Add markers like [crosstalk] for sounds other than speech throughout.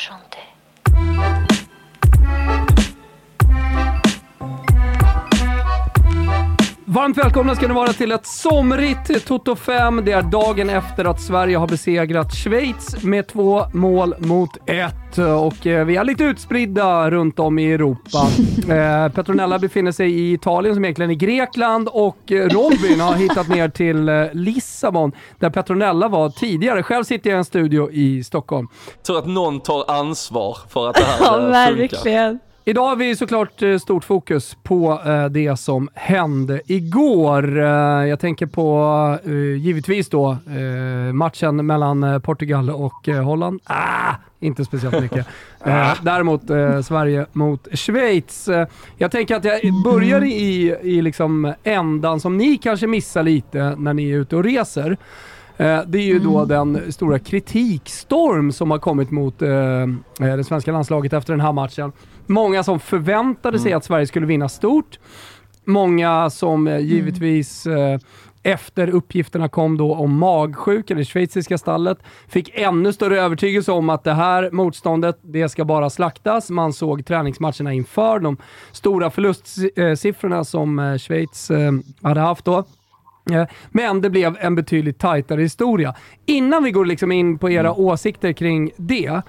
chantait. Varmt välkomna ska ni vara till ett somrigt Toto 5. Det är dagen efter att Sverige har besegrat Schweiz med två mål mot ett. Och eh, vi är lite utspridda runt om i Europa. [laughs] Eh, Petronella befinner sig i Italien, som egentligen är Grekland, och eh, Robin har hittat ner till eh, Lissabon, där Petronella var tidigare. Själv sitter jag i en studio i Stockholm. Tror att någon tar ansvar för att det här [laughs] Ja, eh, funkar. verkligen. Idag har vi såklart eh, stort fokus på eh, det som hände igår. Eh, jag tänker på, givetvis då, matchen mellan Portugal och Holland. Ah, inte speciellt mycket. [laughs] Däremot Sverige mot Schweiz. Jag tänker att jag börjar i, i liksom ändan som ni kanske missar lite när ni är ute och reser. Det är ju då den stora kritikstorm som har kommit mot det svenska landslaget efter den här matchen. Många som förväntade sig att Sverige skulle vinna stort. Många som eh, givetvis eh, efter uppgifterna kom då om magsjuka i det schweiziska stallet, fick ännu större övertygelse om att det här motståndet, det ska bara slaktas. Man såg träningsmatcherna inför de stora förlustsiffrorna som eh, Schweiz eh, hade haft då. Men det blev en betydligt tajtare historia. Innan vi går liksom in på era åsikter kring det,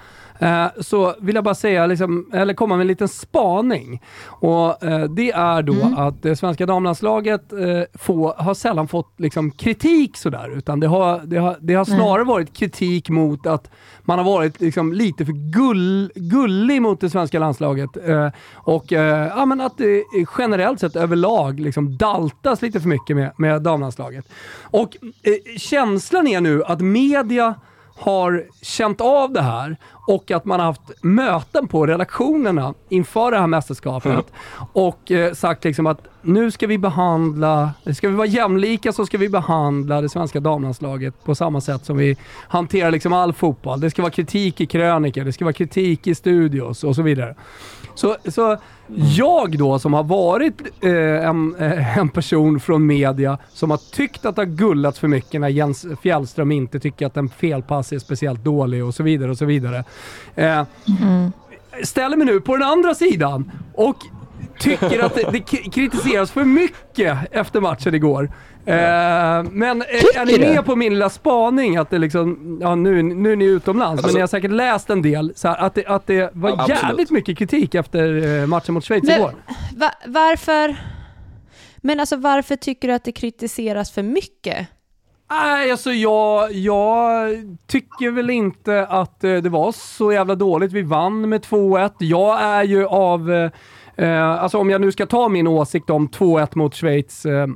så vill jag bara säga, liksom, eller komma med en liten spaning. Och eh, Det är då att det svenska damlandslaget eh, få, har sällan fått liksom, kritik sådär, utan det har, det har, det har snarare varit kritik mot att man har varit liksom, lite för gull, gullig mot det svenska landslaget. Eh, och eh, ja, men att det generellt sett överlag liksom, daltas lite för mycket med, med damlandslaget. Och eh, känslan är nu att media har känt av det här och att man har haft möten på redaktionerna inför det här mästerskapet och eh, sagt liksom att nu ska vi behandla, ska vi vara jämlika så ska vi behandla det svenska damlandslaget på samma sätt som vi hanterar liksom all fotboll. Det ska vara kritik i krönikor, det ska vara kritik i studios och så vidare. Så, så jag då som har varit eh, en, eh, en person från media som har tyckt att det har gullats för mycket när Jens Fjällström inte tycker att en felpass är speciellt dålig och så vidare och så vidare. Eh, Ställer mig nu på den andra sidan och tycker att det, det kritiseras för mycket efter matchen igår. Eh, men eh, är ni Tycker med på min lilla spaning att det liksom, ja nu, nu är ni utomlands, men Alltså- ni har säkert läst en del, så här, att, det, att det var absolut. jävligt mycket kritik efter eh, matchen mot Schweiz Men- igår. Va, varför? Men alltså varför tycker du att det kritiseras för mycket? Nej, alltså jag, jag tycker väl inte att eh, det var så jävla dåligt. Vi vann med 2-1. Jag är ju av, eh, eh, alltså om jag nu ska ta min åsikt om 2-1 mot Schweiz, eh,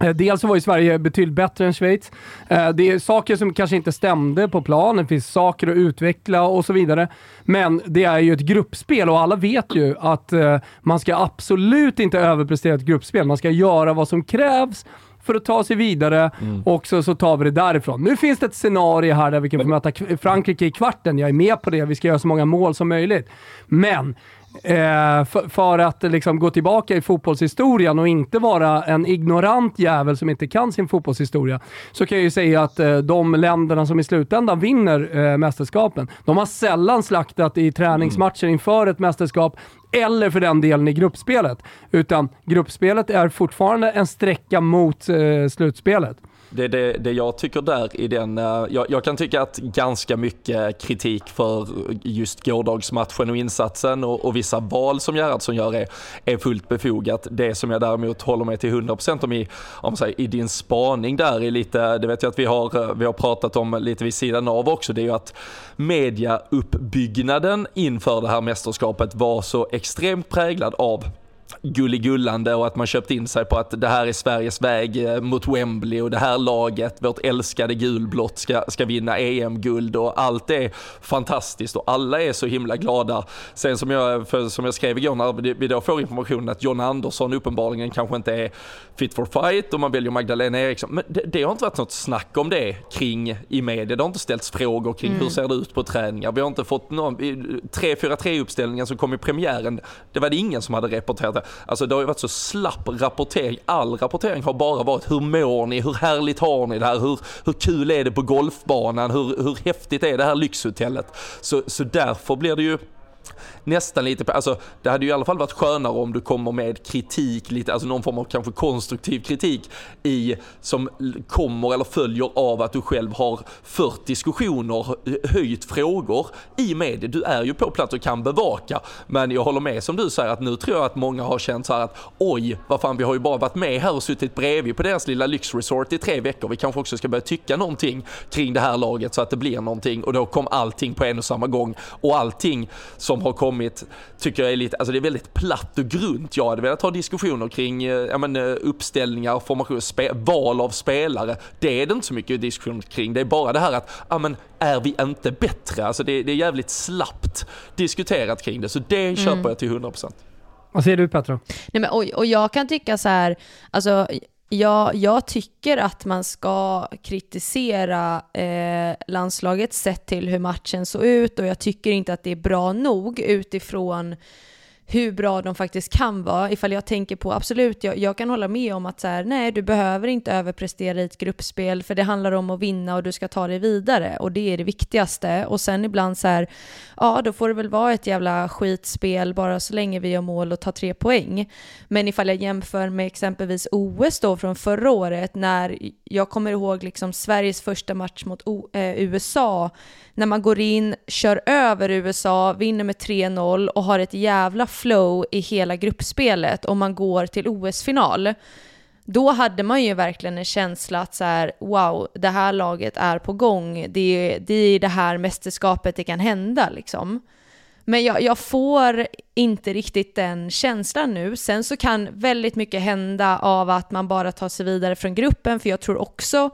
eh, Dels så var ju Sverige betydligt bättre än Schweiz. Eh, Det är saker som kanske inte stämde på plan, det finns saker att utveckla och så vidare. Men det är ju ett gruppspel och alla vet ju att eh, man ska absolut inte överprestera ett gruppspel. Man ska göra vad som krävs för att ta sig vidare och så, så tar vi det därifrån. Nu finns det ett scenario här där vi kan få möta Frankrike i kvarten. Jag är med på det. Vi ska göra så många mål som möjligt. Men Eh, för, för att liksom gå tillbaka i fotbollshistorien och inte vara en ignorant jävel som inte kan sin fotbollshistoria, så kan jag ju säga att eh, de länderna som i slutändan vinner eh, mästerskapen, de har sällan slaktat i träningsmatcher inför ett mästerskap, eller för den delen i gruppspelet. Utan gruppspelet är fortfarande en sträcka mot eh, slutspelet. Det det, det jag tycker där i den, eh, jag, jag kan tycka att ganska mycket kritik för just gårdagsmatchen och insatsen och, och vissa val som Gerhardsson gör är, är fullt befogat. Det som jag däremot håller med till 100% om i, om säger, i din spaning där är lite, det vet jag att vi har, eh, vi har pratat om lite vid sidan av också, det är ju att mediauppbyggnaden inför det här mästerskapet var så extremt präglad av gulligullande och att man köpt in sig på att det här är Sveriges väg eh, mot Wembley och det här laget, vårt älskade gulblått, ska, ska vinna EM-guld och allt är fantastiskt och alla är så himla glada. Sen som jag, för, som jag skrev igår när vi då får informationen att John Andersson uppenbarligen kanske inte är fit for fight och man väljer Magdalena Eriksson. Men det, det har inte varit något snack om det kring i media. Det har inte ställts frågor kring hur ser det ut på träningar. Vi har inte fått någon, 3-4-3 uppställningen som kom i premiären, det var det ingen som hade rapporterat detta. Alltså det har ju varit så slapp rapportering. All rapportering har bara varit hur mår ni? Hur härligt har ni det här? Hur, hur kul är det på golfbanan? Hur, hur häftigt är det här lyxhotellet? Så, så därför blir det ju nästan lite, alltså det hade ju i alla fall varit skönare om du kommer med kritik, lite, alltså någon form av kanske konstruktiv kritik i, som kommer eller följer av att du själv har fört diskussioner, höjt frågor i media. Du är ju på plats och kan bevaka. Men jag håller med som du säger att nu tror jag att många har känt så här att oj, vad fan vi har ju bara varit med här och suttit bredvid på deras lilla lyxresort i tre veckor. Vi kanske också ska börja tycka någonting kring det här laget så att det blir någonting och då kom allting på en och samma gång och allting som har kommit kommit, tycker jag är lite, alltså det är väldigt platt och grunt. Jag hade velat ha diskussioner kring eh, ja, men, eh, uppställningar, formation, spe, val av spelare. Det är det inte så mycket diskussion kring. Det är bara det här att, ja men är vi inte bättre? Alltså det, det är jävligt slappt diskuterat kring det, så det mm. köper jag till 100%. Vad säger du Petra? Nej, men, och, och jag kan tycka så här, alltså Ja, jag tycker att man ska kritisera eh, landslaget sett till hur matchen såg ut och jag tycker inte att det är bra nog utifrån hur bra de faktiskt kan vara. Ifall jag tänker på, absolut, jag, jag kan hålla med om att så här, nej, du behöver inte överprestera i ett gruppspel, för det handlar om att vinna och du ska ta dig vidare och det är det viktigaste. Och sen ibland så här, ja, då får det väl vara ett jävla skitspel bara så länge vi gör mål och tar tre poäng. Men ifall jag jämför med exempelvis OS då från förra året, när jag kommer ihåg liksom Sveriges första match mot o eh, USA, när man går in, kör över USA, vinner med 3-0 och har ett jävla flow i hela gruppspelet om man går till OS-final. Då hade man ju verkligen en känsla att så här, wow, det här laget är på gång. Det är, det är det här mästerskapet det kan hända liksom. Men jag, jag, får inte riktigt den känslan nu. Sen så kan väldigt mycket hända av att man bara tar sig vidare från gruppen, för jag tror också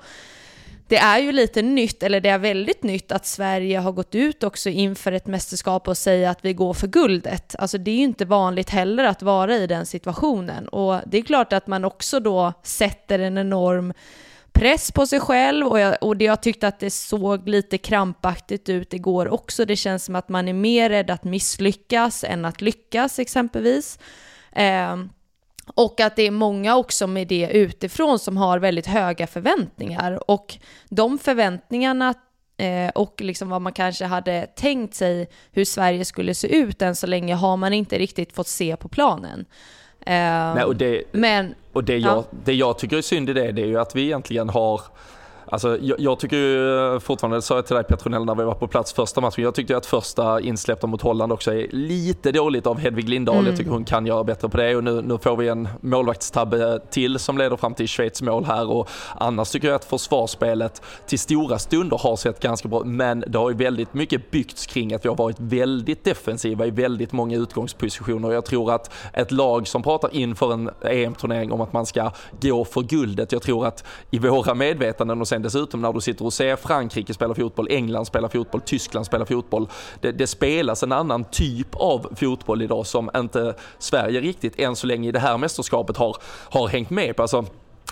det är ju lite nytt, eller det är väldigt nytt att Sverige har gått ut också inför ett mästerskap och säga att vi går för guldet. Alltså det är ju inte vanligt heller att vara i den situationen och det är klart att man också då sätter en enorm press på sig själv och jag, och det, jag tyckte att det såg lite krampaktigt ut igår också. Det känns som att man är mer rädd att misslyckas än att lyckas exempelvis. Eh, och att det är många också med det utifrån som har väldigt höga förväntningar. Och de förväntningarna eh, och liksom vad man kanske hade tänkt sig hur Sverige skulle se ut än så länge har man inte riktigt fått se på planen. Eh, Nej, och det, men, och det, jag, ja. det jag tycker är synd i det, det är ju att vi egentligen har Alltså, jag, jag tycker ju fortfarande, det sa jag till dig Petronell när vi var på plats första matchen, jag tyckte att första insläppta mot Holland också är lite dåligt av Hedvig Lindahl. Mm. Jag tycker hon kan göra bättre på det och nu, nu får vi en målvaktstabbe till som leder fram till Schweiz mål här och annars tycker jag att försvarsspelet till stora stunder har sett ganska bra men det har ju väldigt mycket byggts kring att vi har varit väldigt defensiva i väldigt många utgångspositioner. Jag tror att ett lag som pratar inför en EM-turnering om att man ska gå för guldet, jag tror att i våra medvetanden och sen dessutom när du sitter och ser Frankrike spela fotboll, England spela fotboll, Tyskland spela fotboll. Det, det spelas en annan typ av fotboll idag som inte Sverige riktigt än så länge i det här mästerskapet har, har hängt med på. Alltså,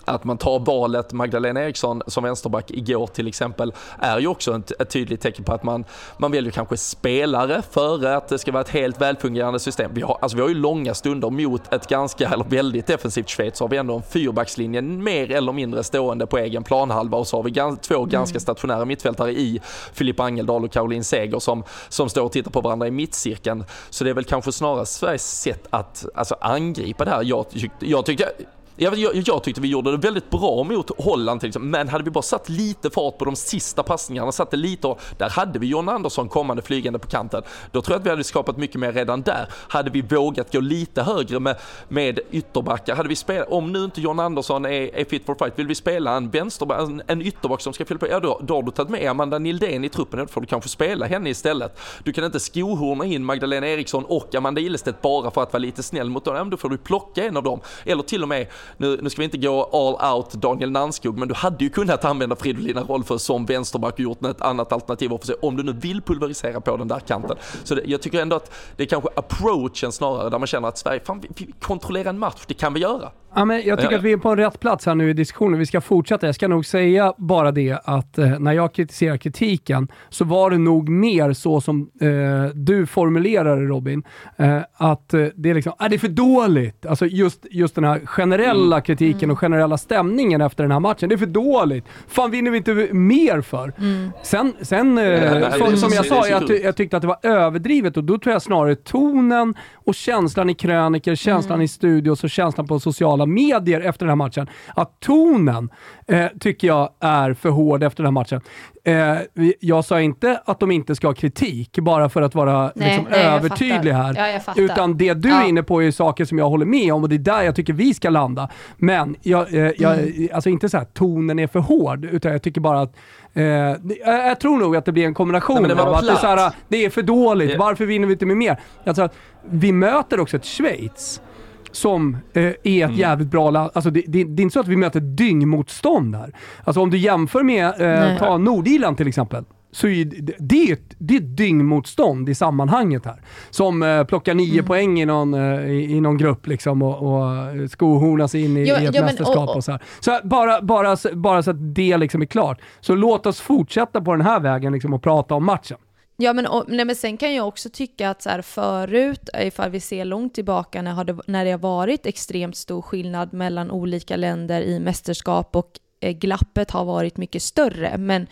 att man tar valet Magdalena Eriksson som vänsterback igår till exempel är ju också ett, ett, tydligt tecken på att man, man väljer kanske spelare före att det ska vara ett helt välfungerande system. Vi har, alltså vi har ju långa stunder mot ett ganska, eller väldigt defensivt Schweiz, så har vi ändå en fyrbackslinje mer eller mindre stående på egen planhalva och så har vi gans, två mm. ganska stationära mittfältare i Filip Angeldal och Caroline Seger som, som står och tittar på varandra i mittcirkeln. Så det är väl kanske snarare Sveriges sätt att alltså, angripa det här. Jag, jag tyckte jag, jag, jag, tyckte vi gjorde det väldigt bra mot Holland till exempel, men hade vi bara satt lite fart på de sista passningarna, satt det lite, där hade vi John Andersson kommande flygande på kanten. Då tror jag att vi hade skapat mycket mer redan där. Hade vi vågat gå lite högre med, med ytterbackar, hade vi spelat, om nu inte John Andersson är, är fit for fight, vill vi spela en vänsterback, en, en ytterback som ska fylla på, ja då, då har du tagit med Amanda Nildén i truppen, då får du kanske spela henne istället. Du kan inte skohorna in Magdalena Eriksson och Amanda Ilestedt bara för att vara lite snäll mot dem, då får du plocka en av dem. Eller till och med nu, nu ska vi inte gå all out Daniel Nanskog, men du hade ju kunnat använda Fridolina Rolfö som vänsterback och gjort ett annat alternativ offensivt om du nu vill pulverisera på den där kanten. Så det, jag tycker ändå att det är kanske approachen snarare, där man känner att Sverige, fan vi, vi kontrollerar en match, det kan vi göra. Ja, men jag tycker Ja. att vi är på en rätt plats här nu i diskussionen. Vi ska fortsätta. Jag ska nog säga bara det att eh, när jag kritiserar kritiken så var det nog mer så som eh, du formulerar det Robin. Eh, att eh, det är liksom, ah, det är för dåligt. Alltså just, just den här generella kritiken och generella stämningen efter den här matchen. Det är för dåligt. Fan vinner vi inte mer för? Sen, sen eh, det här är som, som jag sa, jag, ty- jag tyckte att det var överdrivet och då tror jag snarare tonen och känslan i kröniker, känslan i studios och känslan på sociala medier efter den här matchen. Att tonen eh, tycker jag är för hård efter den här matchen. Eh, jag sa inte att de inte ska ha kritik bara för att vara Nej, liksom, nej, övertydlig fattar. här. Ja. Utan det du Ja. är inne på är saker som jag håller med om och det är där jag tycker vi ska landa. Men jag, eh, jag, Mm. alltså inte så här tonen är för hård, utan jag tycker bara att eh, jag, jag tror nog att det blir en kombination Nej, det av att det är, så här, det är för dåligt, Ja. varför vinner vi inte med mer? Alltså, vi möter också ett Schweiz som eh, är Mm. ett jävligt bra land. Alltså det, det, det är inte så att vi möter dyngmotstånd här. Alltså om du jämför med, eh, ta Nordirland till exempel, så är det, det, är ett, det är ett dyngmotstånd i sammanhanget här. Som eh, plockar nio Mm. poäng i någon, eh, i, i någon grupp liksom och, och skohornas in i, Ja, i ett men- mästerskap och, och- så här. Så bara, bara, bara så att det liksom är klart. Så låt oss fortsätta på den här vägen liksom och prata om matchen. Ja men, och, nej, men sen kan jag också tycka att så här, förut, eh, ifall vi ser långt tillbaka när, det, när det har varit extremt stor skillnad mellan olika länder i mästerskap och eh, glappet har varit mycket större. Men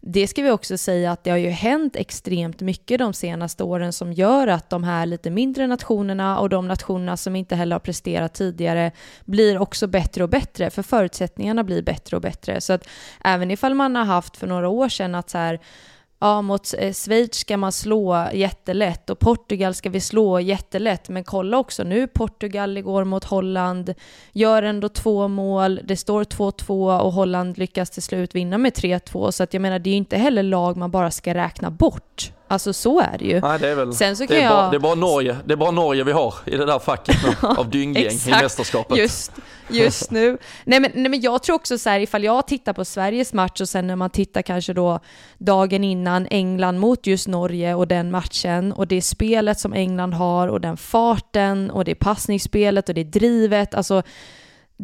det ska vi också säga att det har ju hänt extremt mycket de senaste åren som gör att de här lite mindre nationerna och de nationerna som inte heller har presterat tidigare blir också bättre och bättre, för förutsättningarna blir bättre och bättre. Så att även ifall man har haft för några år sedan att så här, ja, mot eh, Schweiz ska man slå jättelätt och Portugal ska vi slå jättelätt. Men kolla också nu, Portugal igår mot Holland gör ändå två mål, det står 2-2 och Holland lyckas till slut vinna med 3-2. Så att jag menar, det är ju inte heller lag man bara ska räkna bort. Alltså så är det ju. Nej, det är väl... Sen så det, kan är bara, jag- det är bara Norge, det är bara Norge vi har i det där facket nu, [laughs] av dynggäng i mästerskapet. Just, just nu. Nej men, nej men jag tror också så här, ifall jag tittar på Sveriges match och sen när man tittar kanske då dagen innan England mot just Norge och den matchen och det spelet som England har och den farten och det passningsspelet och det drivet, alltså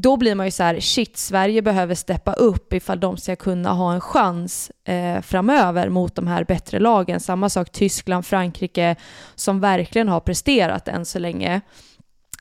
då blir man ju så här, shit, Sverige behöver steppa upp ifall de ska kunna ha en chans eh, framöver mot de här bättre lagen. Samma sak Tyskland, Frankrike, som verkligen har presterat än så länge.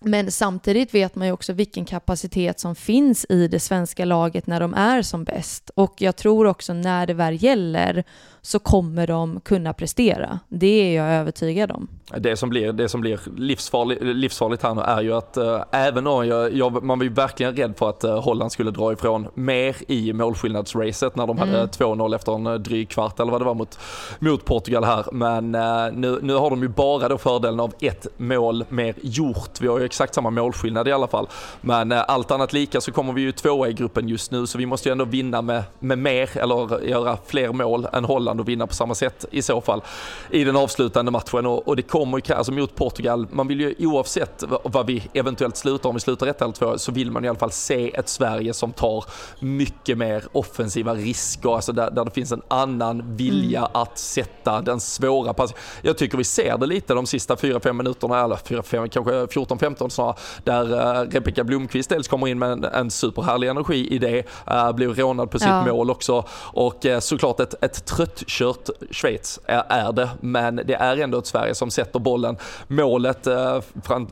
Men samtidigt vet man ju också vilken kapacitet som finns i det svenska laget när de är som bäst. Och jag tror också när det väl gäller så kommer de kunna prestera. Det är jag övertygad om. Det som blir, det som blir livsfarligt, livsfarligt här nu är ju att äh, även om jag, jag, man var ju verkligen rädd för att äh, Holland skulle dra ifrån mer i målskillnadsracet när de hade 2-0 efter en dryg kvart eller vad det var mot, mot Portugal här. Men äh, nu, nu har de ju bara då fördelen av ett mål mer gjort. Vi har ju exakt samma målskillnad i alla fall. Men allt annat lika så kommer vi ju tvåa i gruppen just nu så vi måste ju ändå vinna med, med mer eller göra fler mål än Holland och vinna på samma sätt i så fall i den avslutande matchen. Och, och det kommer ju alltså mot Portugal, man vill ju oavsett vad- vi eventuellt slutar, om vi slutar ett eller två, så vill man i alla fall se ett Sverige som tar mycket mer offensiva risker, alltså där, där det finns en annan vilja att sätta den svåra pass. Jag tycker vi ser det lite de sista 4-5 minuterna, eller 4-5, kanske 14-15 snarare, där uh, Rebecka Blomqvist dels kommer in med en, en superhärlig energi i det, uh, blir rånad på sitt Ja. mål också och eh, såklart ett, ett tröttkört Schweiz är, är det, men det är ändå ett Sverige som sätter bollen. Målet, eh,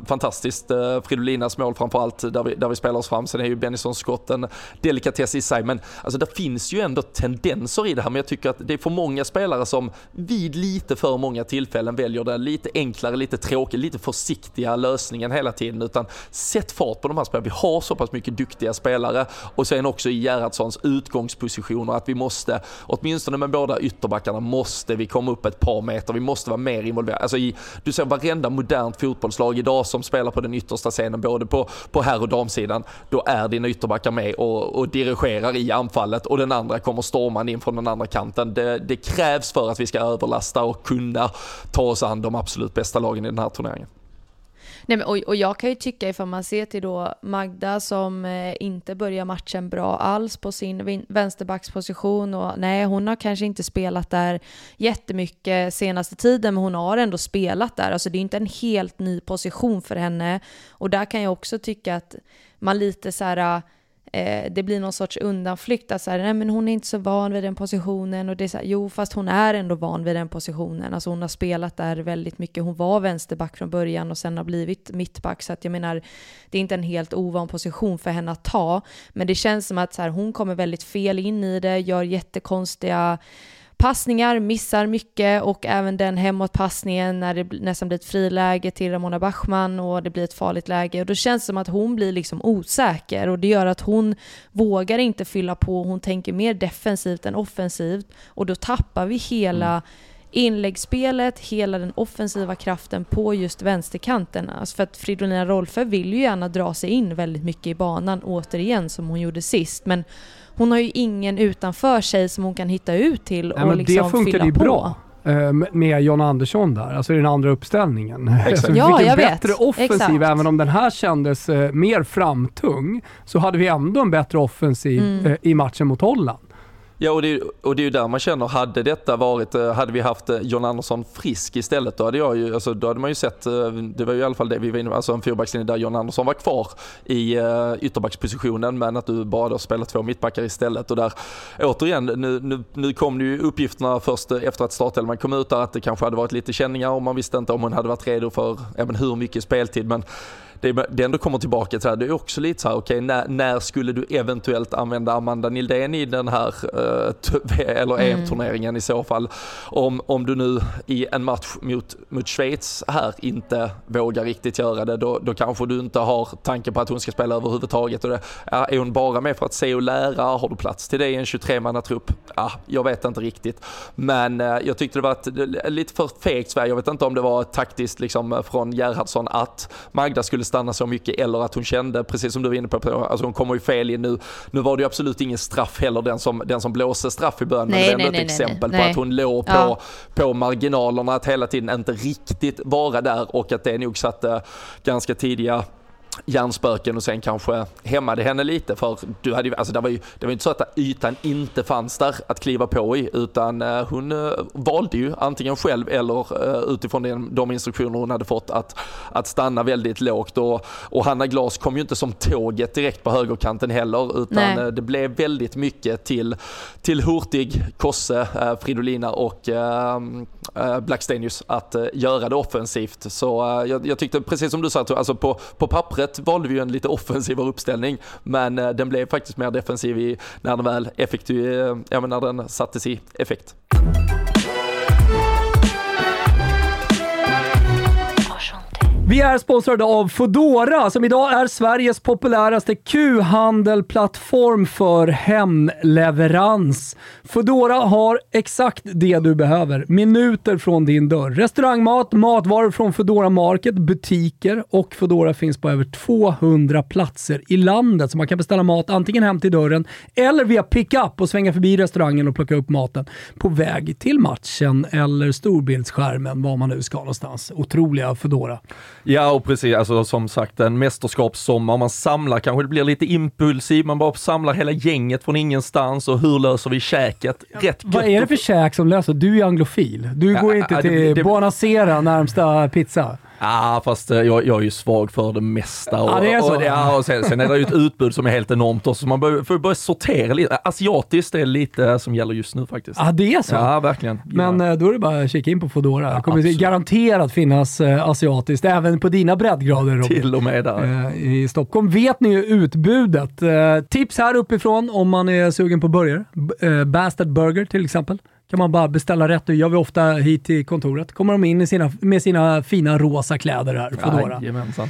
fantastiskt, eh, Fridolinas mål framförallt, där vi, där vi spelar oss fram. Sen är ju Bennison-skott en delikatess i sig, men alltså det finns ju ändå tendenser i det här, men jag tycker att det är för många spelare som vid lite för många tillfällen väljer den lite enklare, lite tråkiga, lite försiktiga lösningen hela tiden, utan sätt fart på de här spelarna. Vi har så pass mycket duktiga spelare och sen också i Gerhardssons utgångspositioner att vi måste, åtminstone med båda ytterbackarna, måste vi komma upp ett par meter. Vi måste vara mer involverade. Alltså i, du ser varenda modernt fotbollslag idag som spelar på den yttersta scenen, både på, på herr och damsidan, då är dina ytterbackar med och, och dirigerar i anfallet och den andra kommer stormande in från den andra kanten. Det, det krävs för att vi ska överlasta och kunna ta oss an de absolut bästa lagen i den här turneringen. Nej, men, och, och jag kan ju tycka ifall man ser till då Magda som eh, inte börjar matchen bra alls på sin vänsterbacksposition och nej, hon har kanske inte spelat där jättemycket senaste tiden, men hon har ändå spelat där. Alltså det är inte en helt ny position för henne och där kan jag också tycka att man lite så här eh, det blir någon sorts undanflykt att så nej men hon är inte så van vid den positionen och det är så här, jo fast hon är ändå van vid den positionen. Alltså hon har spelat där väldigt mycket. Hon var vänsterback från början och sen har blivit mittback så att jag menar det är inte en helt ovan position för henne att ta. Men det känns som att så här, hon kommer väldigt fel in i det, gör jättekonstiga passningar, missar mycket och även den hemåtpassningen när det nästan blir ett friläge till Ramona Bachmann och det blir ett farligt läge. Och då känns det som att hon blir liksom osäker och det gör att hon vågar inte fylla på, hon tänker mer defensivt än offensivt och då tappar vi hela mm inläggsspelet, hela den offensiva kraften på just vänsterkanten. Alltså för att Fridolina Rolfö vill ju gärna dra sig in väldigt mycket i banan återigen som hon gjorde sist. Men hon har ju ingen utanför sig som hon kan hitta ut till och Nej, liksom fylla på. Det funkade ju bra eh, med John Andersson där, alltså i den andra uppställningen. [laughs] Exakt. vi ja, fick en bättre vet. offensiv, Exakt. även om den här kändes eh, mer framtung, så hade vi ändå en bättre offensiv mm. eh, i matchen mot Holland. Ja, och det, och det är ju där man känner, hade detta varit, eh, hade vi haft eh, John Andersson frisk istället, då hade, jag ju, alltså, då hade man ju sett, eh, det var ju i alla fall det vi var inne på, alltså en fyrbackslinje där John Andersson var kvar i ytterbackspositionen, men att du bara då spelar två mittbackar istället. Och där, återigen, nu, nu, nu kom det ju uppgifterna först efter att startelvan kom ut där, att det kanske hade varit lite känningar och man visste inte om hon hade varit redo för ja, men hur mycket speltid, men det, det ändå kommer tillbaka till det här, det är också lite så här, okej, okay, när, när, skulle du eventuellt använda Amanda Nildén i den här, uh, [laughs] eller EM-turneringen mm. i så fall? Om, om du nu i en match mot, mot Schweiz här inte vågar riktigt göra det, då, då kanske du inte har tanke på att hon ska spela överhuvudtaget. Och det, är hon bara med för att se och lära? Har du plats till det i en 23-mannatrupp? Ja, jag vet inte riktigt. Men uh, jag tyckte det var ett, lite för fegt Sverige. Jag vet inte om det var taktiskt liksom, från Gerhardsson att Magda skulle stanna så mycket eller att hon kände, precis som du var inne på, alltså hon kommer ju fel in nu. Nu var det ju absolut ingen straff heller, den som, den som blåste straff i början, nej, men det är ändå nej, ett nej, exempel på att hon låg på, ja. på marginalerna, att hela tiden inte riktigt vara där och att det nog satte ganska tidiga hjärnspöken och sen kanske hämmade henne lite för du hade ju, alltså det var ju, det var inte så att ytan inte fanns där att kliva på i utan eh, hon eh, valde ju antingen själv eller eh, utifrån den, de instruktioner hon hade fått att, att stanna väldigt lågt och, och Hanna Glas kom ju inte som tåget direkt på högerkanten heller utan Nej. det blev väldigt mycket till, till Hurtig, Kosse, Fridolina och Blackstenius att göra det offensivt. Så jag, jag tyckte precis som du sa, alltså på, på pappret slutet valde vi ju en lite offensivare uppställning, men eh, den blev faktiskt mer defensiv i, när den väl effektiv, eh, ja, när den sattes i effekt. Vi är sponsrade av Fodora som idag är Sveriges populäraste Q-handelplattform för hemleverans. Fodora har exakt det du behöver, minuter från din dörr. Restaurangmat, matvaror från Fodora Market, butiker och Fodora finns på över 200 platser i landet. Så man kan beställa mat antingen hem till dörren eller via pickup och svänga förbi restaurangen och plocka upp maten på väg till matchen eller storbildsskärmen, var man nu ska någonstans. Otroliga Fodora. Ja, och precis, alltså som sagt en mästerskapssommar, man samlar kanske det blir lite impulsiv, man bara samlar hela gänget från ingenstans och hur löser vi käket? Rätt Vad är det för käk som löser? Du är anglofil. Du ja, går inte till det, det, Buonasera närmsta pizza. Ja, fast eh, jag, jag är ju svag för det mesta. Och, ja, det är så. Och, ja, och sen, sen, är det ju ett utbud som är helt enormt också, så man bör, får börja sortera lite. Asiatiskt är lite som gäller just nu faktiskt. Ja, det är så? Ja, verkligen. Men ja. Eh, då är det bara att kika in på Foodora. det kommer absolut. garanterat finnas uh, asiatiskt, även på dina breddgrader Robin. Till och med där. I Stockholm vet ni ju utbudet. Tips här uppifrån om man är sugen på burgare. Bastard Burger till exempel kan man bara beställa rätt. Det gör vi ofta hit till kontoret. kommer de in sina, med sina fina rosa kläder här, Foodora. Jajamensan.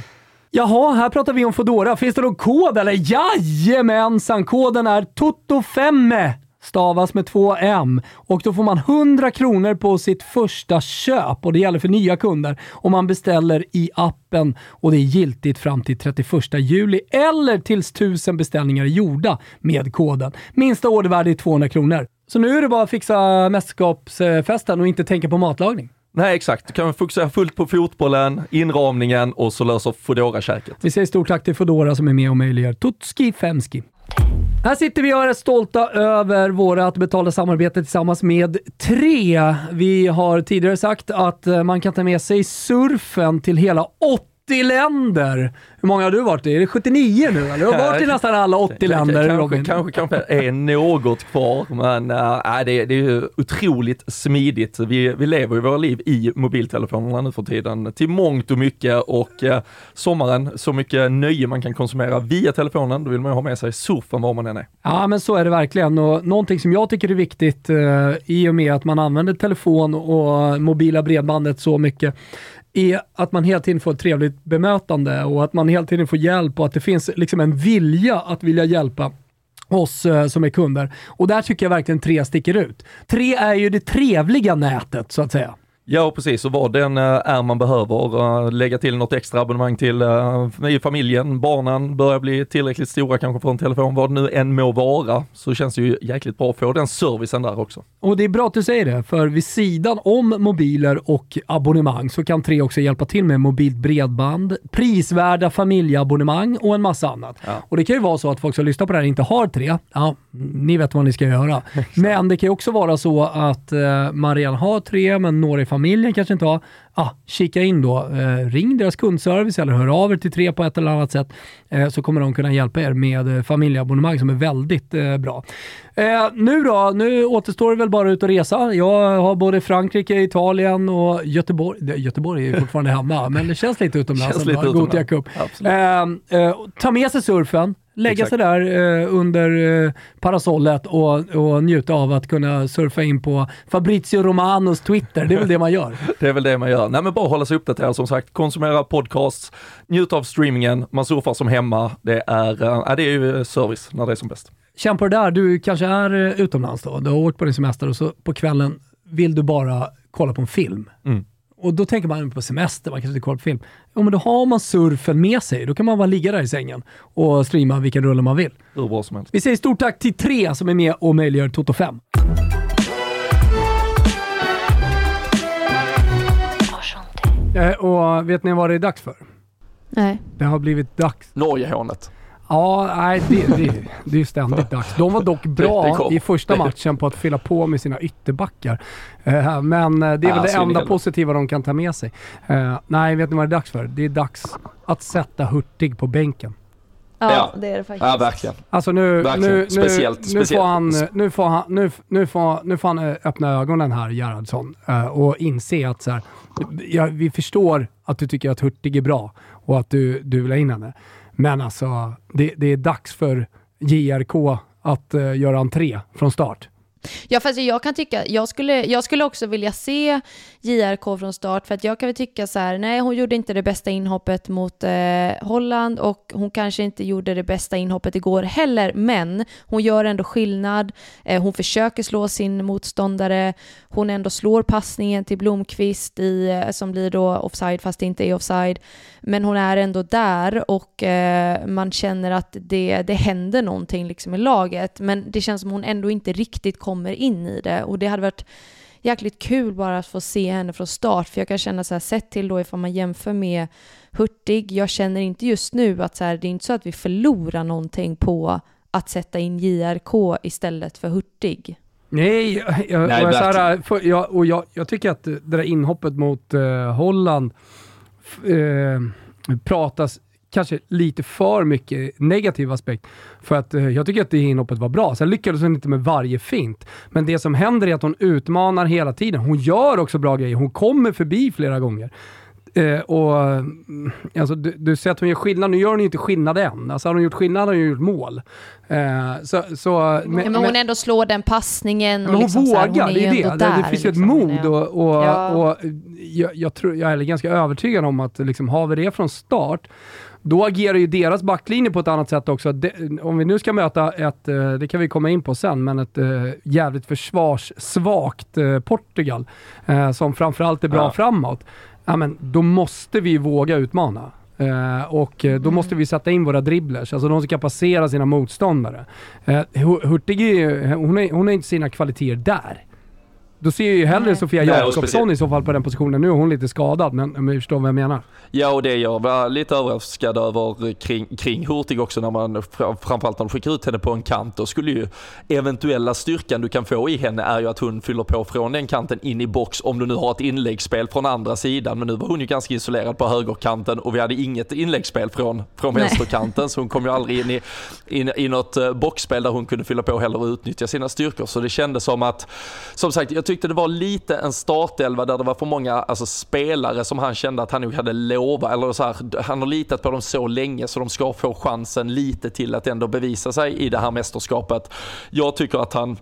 Jaha, här pratar vi om Foodora. Finns det någon kod eller? Jajamensan! Koden är TOTO5 stavas med två M och då får man 100 kronor på sitt första köp och det gäller för nya kunder om man beställer i appen och det är giltigt fram till 31 juli eller tills 1000 beställningar är gjorda med koden. Minsta ordervärde är 200 kronor. Så nu är det bara att fixa mästerskapsfesten och inte tänka på matlagning. Nej exakt, du kan fokusera fullt på fotbollen, inramningen och så löser Foodora käket. Vi säger stort tack till Foodora som är med och möjliggör Tutski Femski. Här sitter vi och är stolta över vårt betalda samarbete tillsammans med Tre. Vi har tidigare sagt att eh, man kan ta med sig surfen till hela 80 länder. Hur många har du varit i? Är det 79 nu eller? Du har varit i nästan alla 80 länder Robin. Kanske, kanske är något kvar, men äh, det, det är ju otroligt smidigt. Vi, vi lever ju våra liv i mobiltelefonerna nu för tiden till mångt och mycket och äh, sommaren, så mycket nöje man kan konsumera via telefonen, då vill man ju ha med sig surfen var man än är. Ja, men så är det verkligen och någonting som jag tycker är viktigt äh, i och med att man använder telefon och mobila bredbandet så mycket är att man hela tiden får ett trevligt bemötande och att man hela tiden får hjälp och att det finns liksom en vilja att vilja hjälpa oss eh, som är kunder. Och där tycker jag verkligen tre sticker ut. Tre är ju det trevliga nätet så att säga. Ja precis, och vad den eh, är man behöver. Eh, lägga till något extra abonnemang till i familjen, barnen börjar bli tillräckligt stora kanske för en telefon, vad det nu än må vara, så känns det ju jäkligt bra att få den servicen där också. Och det är bra att du säger det, för vid sidan om mobiler och abonnemang så kan Tre också hjälpa till med mobilt bredband, prisvärda familjeabonnemang och en massa annat. Ja. Och det kan ju vara så att folk som lyssnar på det här inte har Tre. Ja, ni vet vad ni ska göra. [laughs] Men det kan ju också vara så att man redan har Tre, men några i familjen kanske inte har, ah, kika in då, eh, ring deras kundservice eller hör av er till Tre på ett eller annat sätt eh, så kommer de kunna hjälpa er med eh, familjeabonnemang som är väldigt eh, bra. Eh, nu då, nu återstår det väl bara ut och resa. Jag har både Frankrike, Italien och Göteborg. Göteborg är ju fortfarande hemma, [laughs] men det känns lite utomlands. Känns lite Gothia Cup. Eh, ta med sig surfen, lägga Exakt. sig där eh, under eh, parasollet och, och njuta av att kunna surfa in på Fabrizio Romanos Twitter. Det är väl det man gör. [laughs] det är väl det man gör. Nej men bara hålla sig uppdaterad som sagt. Konsumera podcasts, njuta av streamingen, man surfar som hemma. Det är, äh, det är ju service när det är som bäst. Känn på det där, du kanske är eh, utomlands då, du har åkt på din semester och så på kvällen vill du bara kolla på en film. Mm. Och då tänker man på semester, man kanske inte kollar på film. Ja, men då har man surfen med sig. Då kan man bara ligga där i sängen och streama vilken rulle man vill. Hur bra som helst. Vi säger stort tack till tre som är med och möjliggör Toto 5. Och vet ni vad det är dags för? Nej. Det har blivit dags. Norgehånet. Ja, nej, det, det, det är ju ständigt dags. De var dock bra i första matchen på att fylla på med sina ytterbackar. Uh, men uh, det är väl det enda positiva de kan ta med sig. Nej, vet ni vad det är dags för? Det är dags att sätta Hurtig på bänken. Ja, det är det faktiskt. Ja, verkligen. Alltså nu, verkligen. nu, speciellt, nu, speciellt. Får han, nu, får han, nu, nu, får, nu får han öppna ögonen här, Gerhardsson, och inse att så här, ja, vi förstår att du tycker att Hurtig är bra och att du, du vill ha in henne. Men alltså, det, det är dags för JRK att uh, göra entré från start. Ja, fast jag kan tycka, jag skulle, jag skulle också vilja se JRK från start, för att jag kan väl tycka så här, nej hon gjorde inte det bästa inhoppet mot eh, Holland och hon kanske inte gjorde det bästa inhoppet igår heller, men hon gör ändå skillnad, eh, hon försöker slå sin motståndare, hon ändå slår passningen till Blomqvist i, eh, som blir då offside fast det inte är offside, men hon är ändå där och eh, man känner att det, det händer någonting liksom i laget, men det känns som hon ändå inte riktigt kommer kommer in i det och det hade varit jäkligt kul bara att få se henne från start för jag kan känna så här sett till då ifall man jämför med Hurtig, jag känner inte just nu att så här, det är inte så att vi förlorar någonting på att sätta in JRK istället för Hurtig. Nej, jag, Nej, och, så här, för, jag, och jag, jag, tycker att det där inhoppet mot uh, Holland uh, pratas kanske lite för mycket negativ aspekt. För att eh, jag tycker att det inhoppet var bra. Sen lyckades hon inte med varje fint. Men det som händer är att hon utmanar hela tiden. Hon gör också bra grejer. Hon kommer förbi flera gånger. Eh, och, mm, alltså, du, du säger att hon gör skillnad, nu gör hon ju inte skillnad än. Alltså, har hon gjort skillnad har hon gjort mål. Eh, så, så, men, men hon ändå slår den passningen. Men hon liksom vågar, här, hon det är det. Där, det, finns ju liksom, ett mod och, och, ja. och jag, jag, tror, jag är ganska övertygad om att liksom, har vi det från start då agerar ju deras backlinje på ett annat sätt också. De, om vi nu ska möta ett, eh, det kan vi komma in på sen, men ett uh, jävligt försvarssvagt uh, Portugal, som framförallt är bra ja. framåt, ja, men då måste vi våga utmana. Uh, och då mm. måste vi sätta in våra dribblers, alltså de som kan passera sina motståndare. Uh, Hurtig är, hon, är, hon är inte sina kvaliteter där. Då ser jag ju hellre Nej. Sofia Jakobsson i så fall på den positionen. Nu är hon lite skadad, men, men jag förstår vad jag menar. Ja, och det jag var lite överraskad över kring, kring Hurtig också när man, fr- framförallt när de skickar ut henne på en kant, då skulle ju eventuella styrkan du kan få i henne är ju att hon fyller på från den kanten in i box om du nu har ett inläggsspel från andra sidan. Men nu var hon ju ganska isolerad på högerkanten och vi hade inget inläggsspel från, från Nej. vänsterkanten så hon kom ju aldrig in i, in, i något eh, boxspel där hon kunde fylla på heller och utnyttja sina styrkor. Så det kändes som att, som sagt, jag tyckte det var lite en startelva där det var för många alltså, spelare som han kände att han nog hade lovat, eller så här, han har litat på dem så länge så de ska få chansen lite till att ändå bevisa sig i det här mästerskapet. Jag tycker att han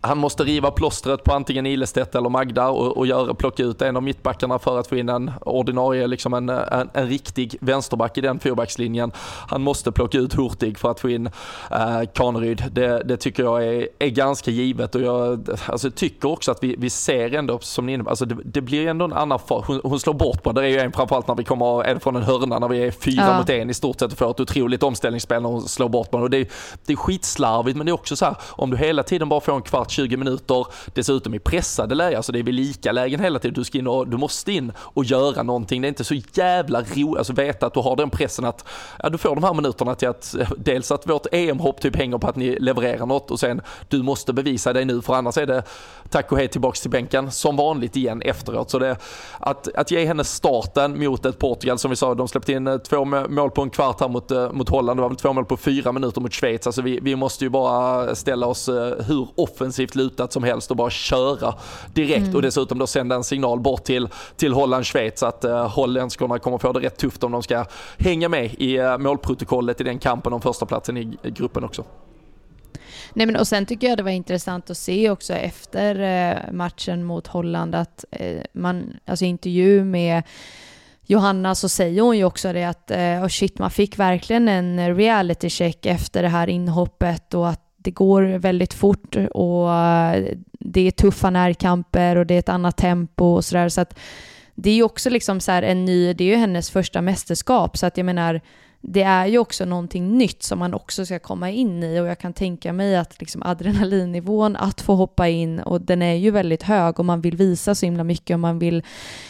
han måste riva plåstret på antingen Ilestedt eller Magda och, och göra, plocka ut en av mittbackarna för att få in en ordinarie, liksom en, en, en riktig vänsterback i den fyrbackslinjen. Han måste plocka ut Hurtig för att få in eh, Kaneryd. Det, det tycker jag är, är ganska givet och jag alltså, tycker också att vi, vi ser ändå, som ni alltså, det, det blir ändå en annan fart. Hon, hon slår bort på, det är ju en framförallt när vi kommer det från en hörna när vi är fyra Ja. mot en i stort sett och får ett otroligt omställningsspel när hon slår bort på och det, är- det är skitslarvigt men det är också så här om du hela tiden bara får en kvart, 20 minuter dessutom i pressade lägen, alltså det är vid lika lägen hela tiden, du ska in och du måste in och göra någonting. Det är inte så jävla roligt, alltså veta att du har den pressen att ja, du får de här minuterna till att eh, dels att vårt EM-hopp typ hänger på att ni levererar något och sen du måste bevisa dig nu för annars är det tack och hej tillbaks till bänken som vanligt igen efteråt. Så det, att, att ge henne starten mot ett Portugal som vi sa, de släppte in eh, två mål på en kvart här mot, eh, mot Holland, det var väl två mål på fyra minuter mot Schweiz. Alltså vi, vi måste ju bara ställa oss hur offensivt lutat som helst och bara köra direkt och dessutom då sända en signal bort till, till Holland-Schweiz att uh, holländskorna kommer få det rätt tufft om de ska hänga med i uh, målprotokollet i den kampen om första platsen i, gruppen också. Nej men och sen tycker jag det var intressant att se också efter eh, matchen mot Holland att man, alltså intervju med Johanna så säger hon ju också det att oh shit, man fick verkligen en reality check efter det här inhoppet och att det går väldigt fort och det är tuffa närkamper och det är ett annat tempo och sådär. Så att det är ju också liksom så här en ny, det är ju hennes första mästerskap. Så att jag menar det är ju också någonting nytt som man också ska komma in i. Och jag kan tänka mig att liksom adrenalinnivån att få hoppa in och den är ju väldigt hög och man vill visa så himla mycket och man vill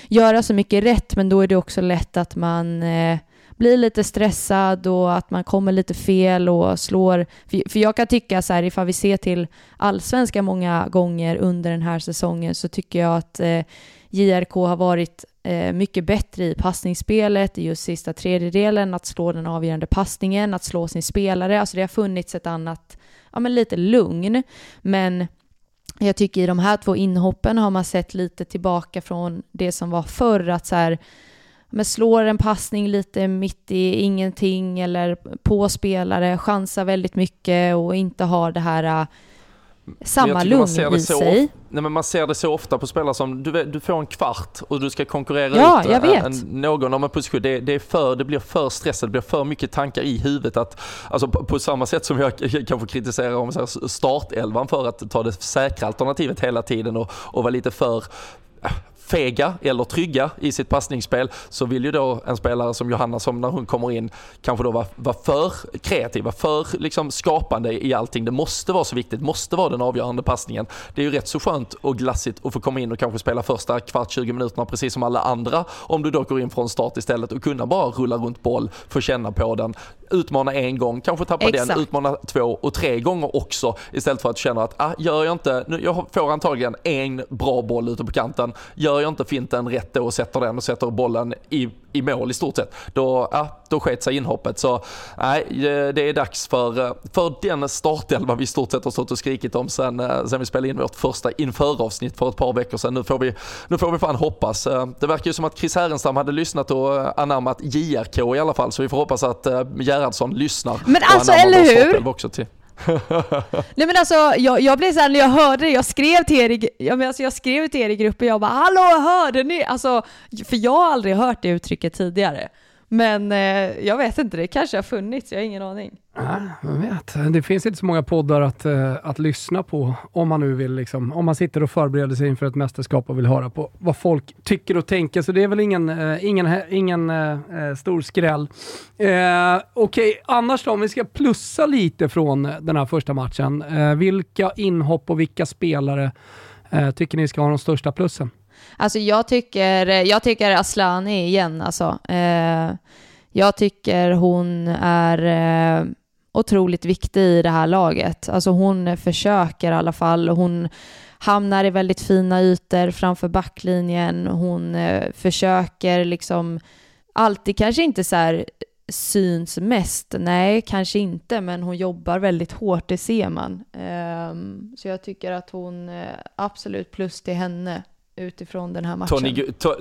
göra så mycket rätt. Men då är det också lätt att man eh, blir lite stressad och att man kommer lite fel och slår. För, jag kan tycka så här ifall vi ser till allsvenska många gånger under den här säsongen så tycker jag att eh, JRK har varit eh, mycket bättre i passningsspelet, i just sista tredjedelen, att slå den avgörande passningen, att slå sin spelare. Alltså det har funnits ett annat, ja men lite lugn. Men jag tycker i de här två inhoppen har man sett lite tillbaka från det som var förr, att så här, men slår en passning lite mitt i ingenting eller på spelare, chansar väldigt mycket och inte har det här äh, samma lugn ser det i så sig. Nej, men man ser det så ofta på spelare som, du, du får en kvart och du ska konkurrera Ja, ut jag en- vet. En, någon om en position. Det, det, är för, det blir för stressat, det blir för mycket tankar i huvudet. Att, alltså på, på samma sätt som jag [laughs] kanske kritiserar om startelvan för att ta det säkra alternativet hela tiden och, och vara lite för äh, fega eller trygga i sitt passningsspel så vill ju då en spelare som Johanna som när hon kommer in kanske då vara, var för kreativ, vara för liksom skapande i allting. Det måste vara så viktigt, måste vara den avgörande passningen. Det är ju rätt så skönt och glassigt att få komma in och kanske spela första kvart 20 minuterna precis som alla andra om du då går in från start istället och kunna bara rulla runt boll, få känna på den, utmana en gång, kanske tappa Exakt. den, utmana två och tre gånger också istället för att känna att ah, gör jag inte, nu, jag får antagligen en bra boll ute på kanten, gör jag inte finten rätt då och sätter den och sätter bollen i, i mål i stort sett, då, ah, då sket sig inhoppet. Så nej, eh, det är dags för, eh, för den startelva vi i stort sett har stått och skrikit om sen, eh, sen vi spelade in vårt första införavsnitt för ett par veckor sedan. Nu får vi, nu får vi fan hoppas. Det verkar ju som att Chris Härenstam hade lyssnat och anammat JRK i alla fall, så vi får hoppas att Gerhardsson lyssnar. Men alltså, eller hur? Också till. [laughs] Nej men alltså jag, jag blev såhär när jag hörde det, jag skrev till er i, ja, men alltså, jag skrev till er i gruppen, jag bara hallå hörde ni? Alltså, för jag har aldrig hört det uttrycket tidigare. Men eh, jag vet inte, det kanske har funnits, jag har ingen aning. Ja, jag vet. Det finns inte så många poddar att, eh, att lyssna på om man nu vill, liksom, om man sitter och förbereder sig inför ett mästerskap och vill höra på vad folk tycker och tänker. Så det är väl ingen, eh, ingen, ingen eh, eh, stor skräll. Eh, Okej, annars då, om vi ska plussa lite från den här första matchen. Eh, vilka inhopp och vilka spelare eh, tycker ni ska ha de största plussen? Alltså jag tycker, jag tycker Aslani igen alltså. Eh, jag tycker hon är eh, otroligt viktig i det här laget. Alltså hon försöker i alla fall. Hon hamnar i väldigt fina ytor framför backlinjen. Hon eh, försöker liksom alltid, kanske inte så här syns mest. Nej, kanske inte, men hon jobbar väldigt hårt, det ser man. Ehm, så jag tycker att hon, eh, absolut plus till henne utifrån den här matchen. Tony,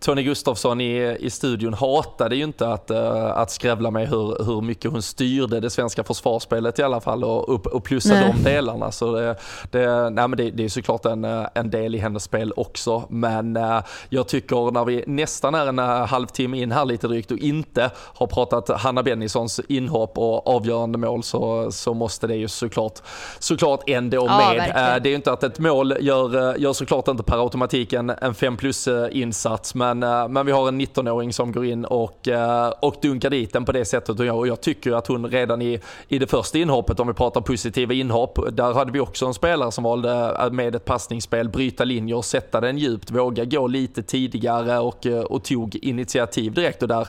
Tony Gustafsson i, i studion hatade ju inte att, uh, att skrävla med hur, hur mycket hon styrde det svenska försvarsspelet i alla fall och, och, och plussa de delarna. Så det, det, nej men det, det är såklart en, en del i hennes spel också. Men uh, jag tycker när vi nästan är en halvtimme in här lite drygt och inte har pratat Hanna Bennissons inhopp och avgörande mål så, så måste det ju såklart, såklart ändå ja, med. Verkligen. det är ju inte att ett mål gör, gör såklart inte per automatik automatik en, en 5 plus insats men, eh, men vi har en 19-åring som går in och, eh, och dunkar dit den på det sättet. Och jag, och jag tycker att hon redan i, i det första inhoppet, om vi pratar positiva inhopp, där hade vi också en spelare som valde eh, med ett passningsspel bryta linjer, sätta den djupt, våga gå lite tidigare och, och tog initiativ direkt. Och där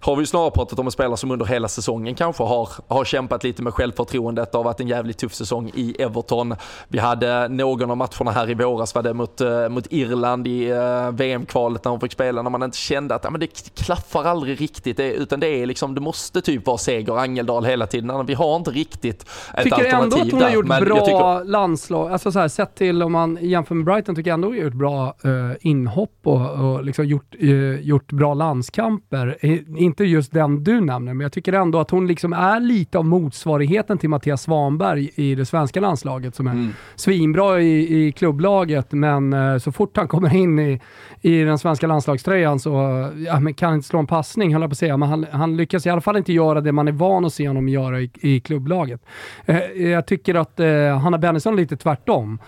har vi snarare pratat om en spelare som under hela säsongen kanske har, har kämpat lite med självförtroendet. Det har varit en jävligt tuff säsong i Everton. Vi hade någon av matcherna här i våras var det mot, uh, mot Irland i uh, VM-kvalet när hon fick spela när man inte kände att ja, men det klaffar aldrig riktigt. Det, utan det är liksom, det måste typ vara seger Angeldal hela tiden. Vi har inte riktigt ett tycker alternativ ändå att hon har gjort där, bra tycker... landslag, alltså så här, sett till om man jämför med Brighton, tycker jag ändå hon har gjort bra uh, inhopp och, och liksom gjort, gjort bra landskamper. Inte just den du nämner, men jag tycker ändå att hon liksom är lite av motsvarigheten till Mattias Svanberg i det svenska landslaget som är mm. svinbra i, i klubblaget, men uh, så fort han kommer in i, i den svenska landslagströjan så ja, men kan inte slå en passning, höll jag på att säga, men han, han, lyckas i alla fall inte göra det man är van att se honom göra i, i klubblaget. Uh, jag tycker att uh, Hanna Bennison lite tvärtom.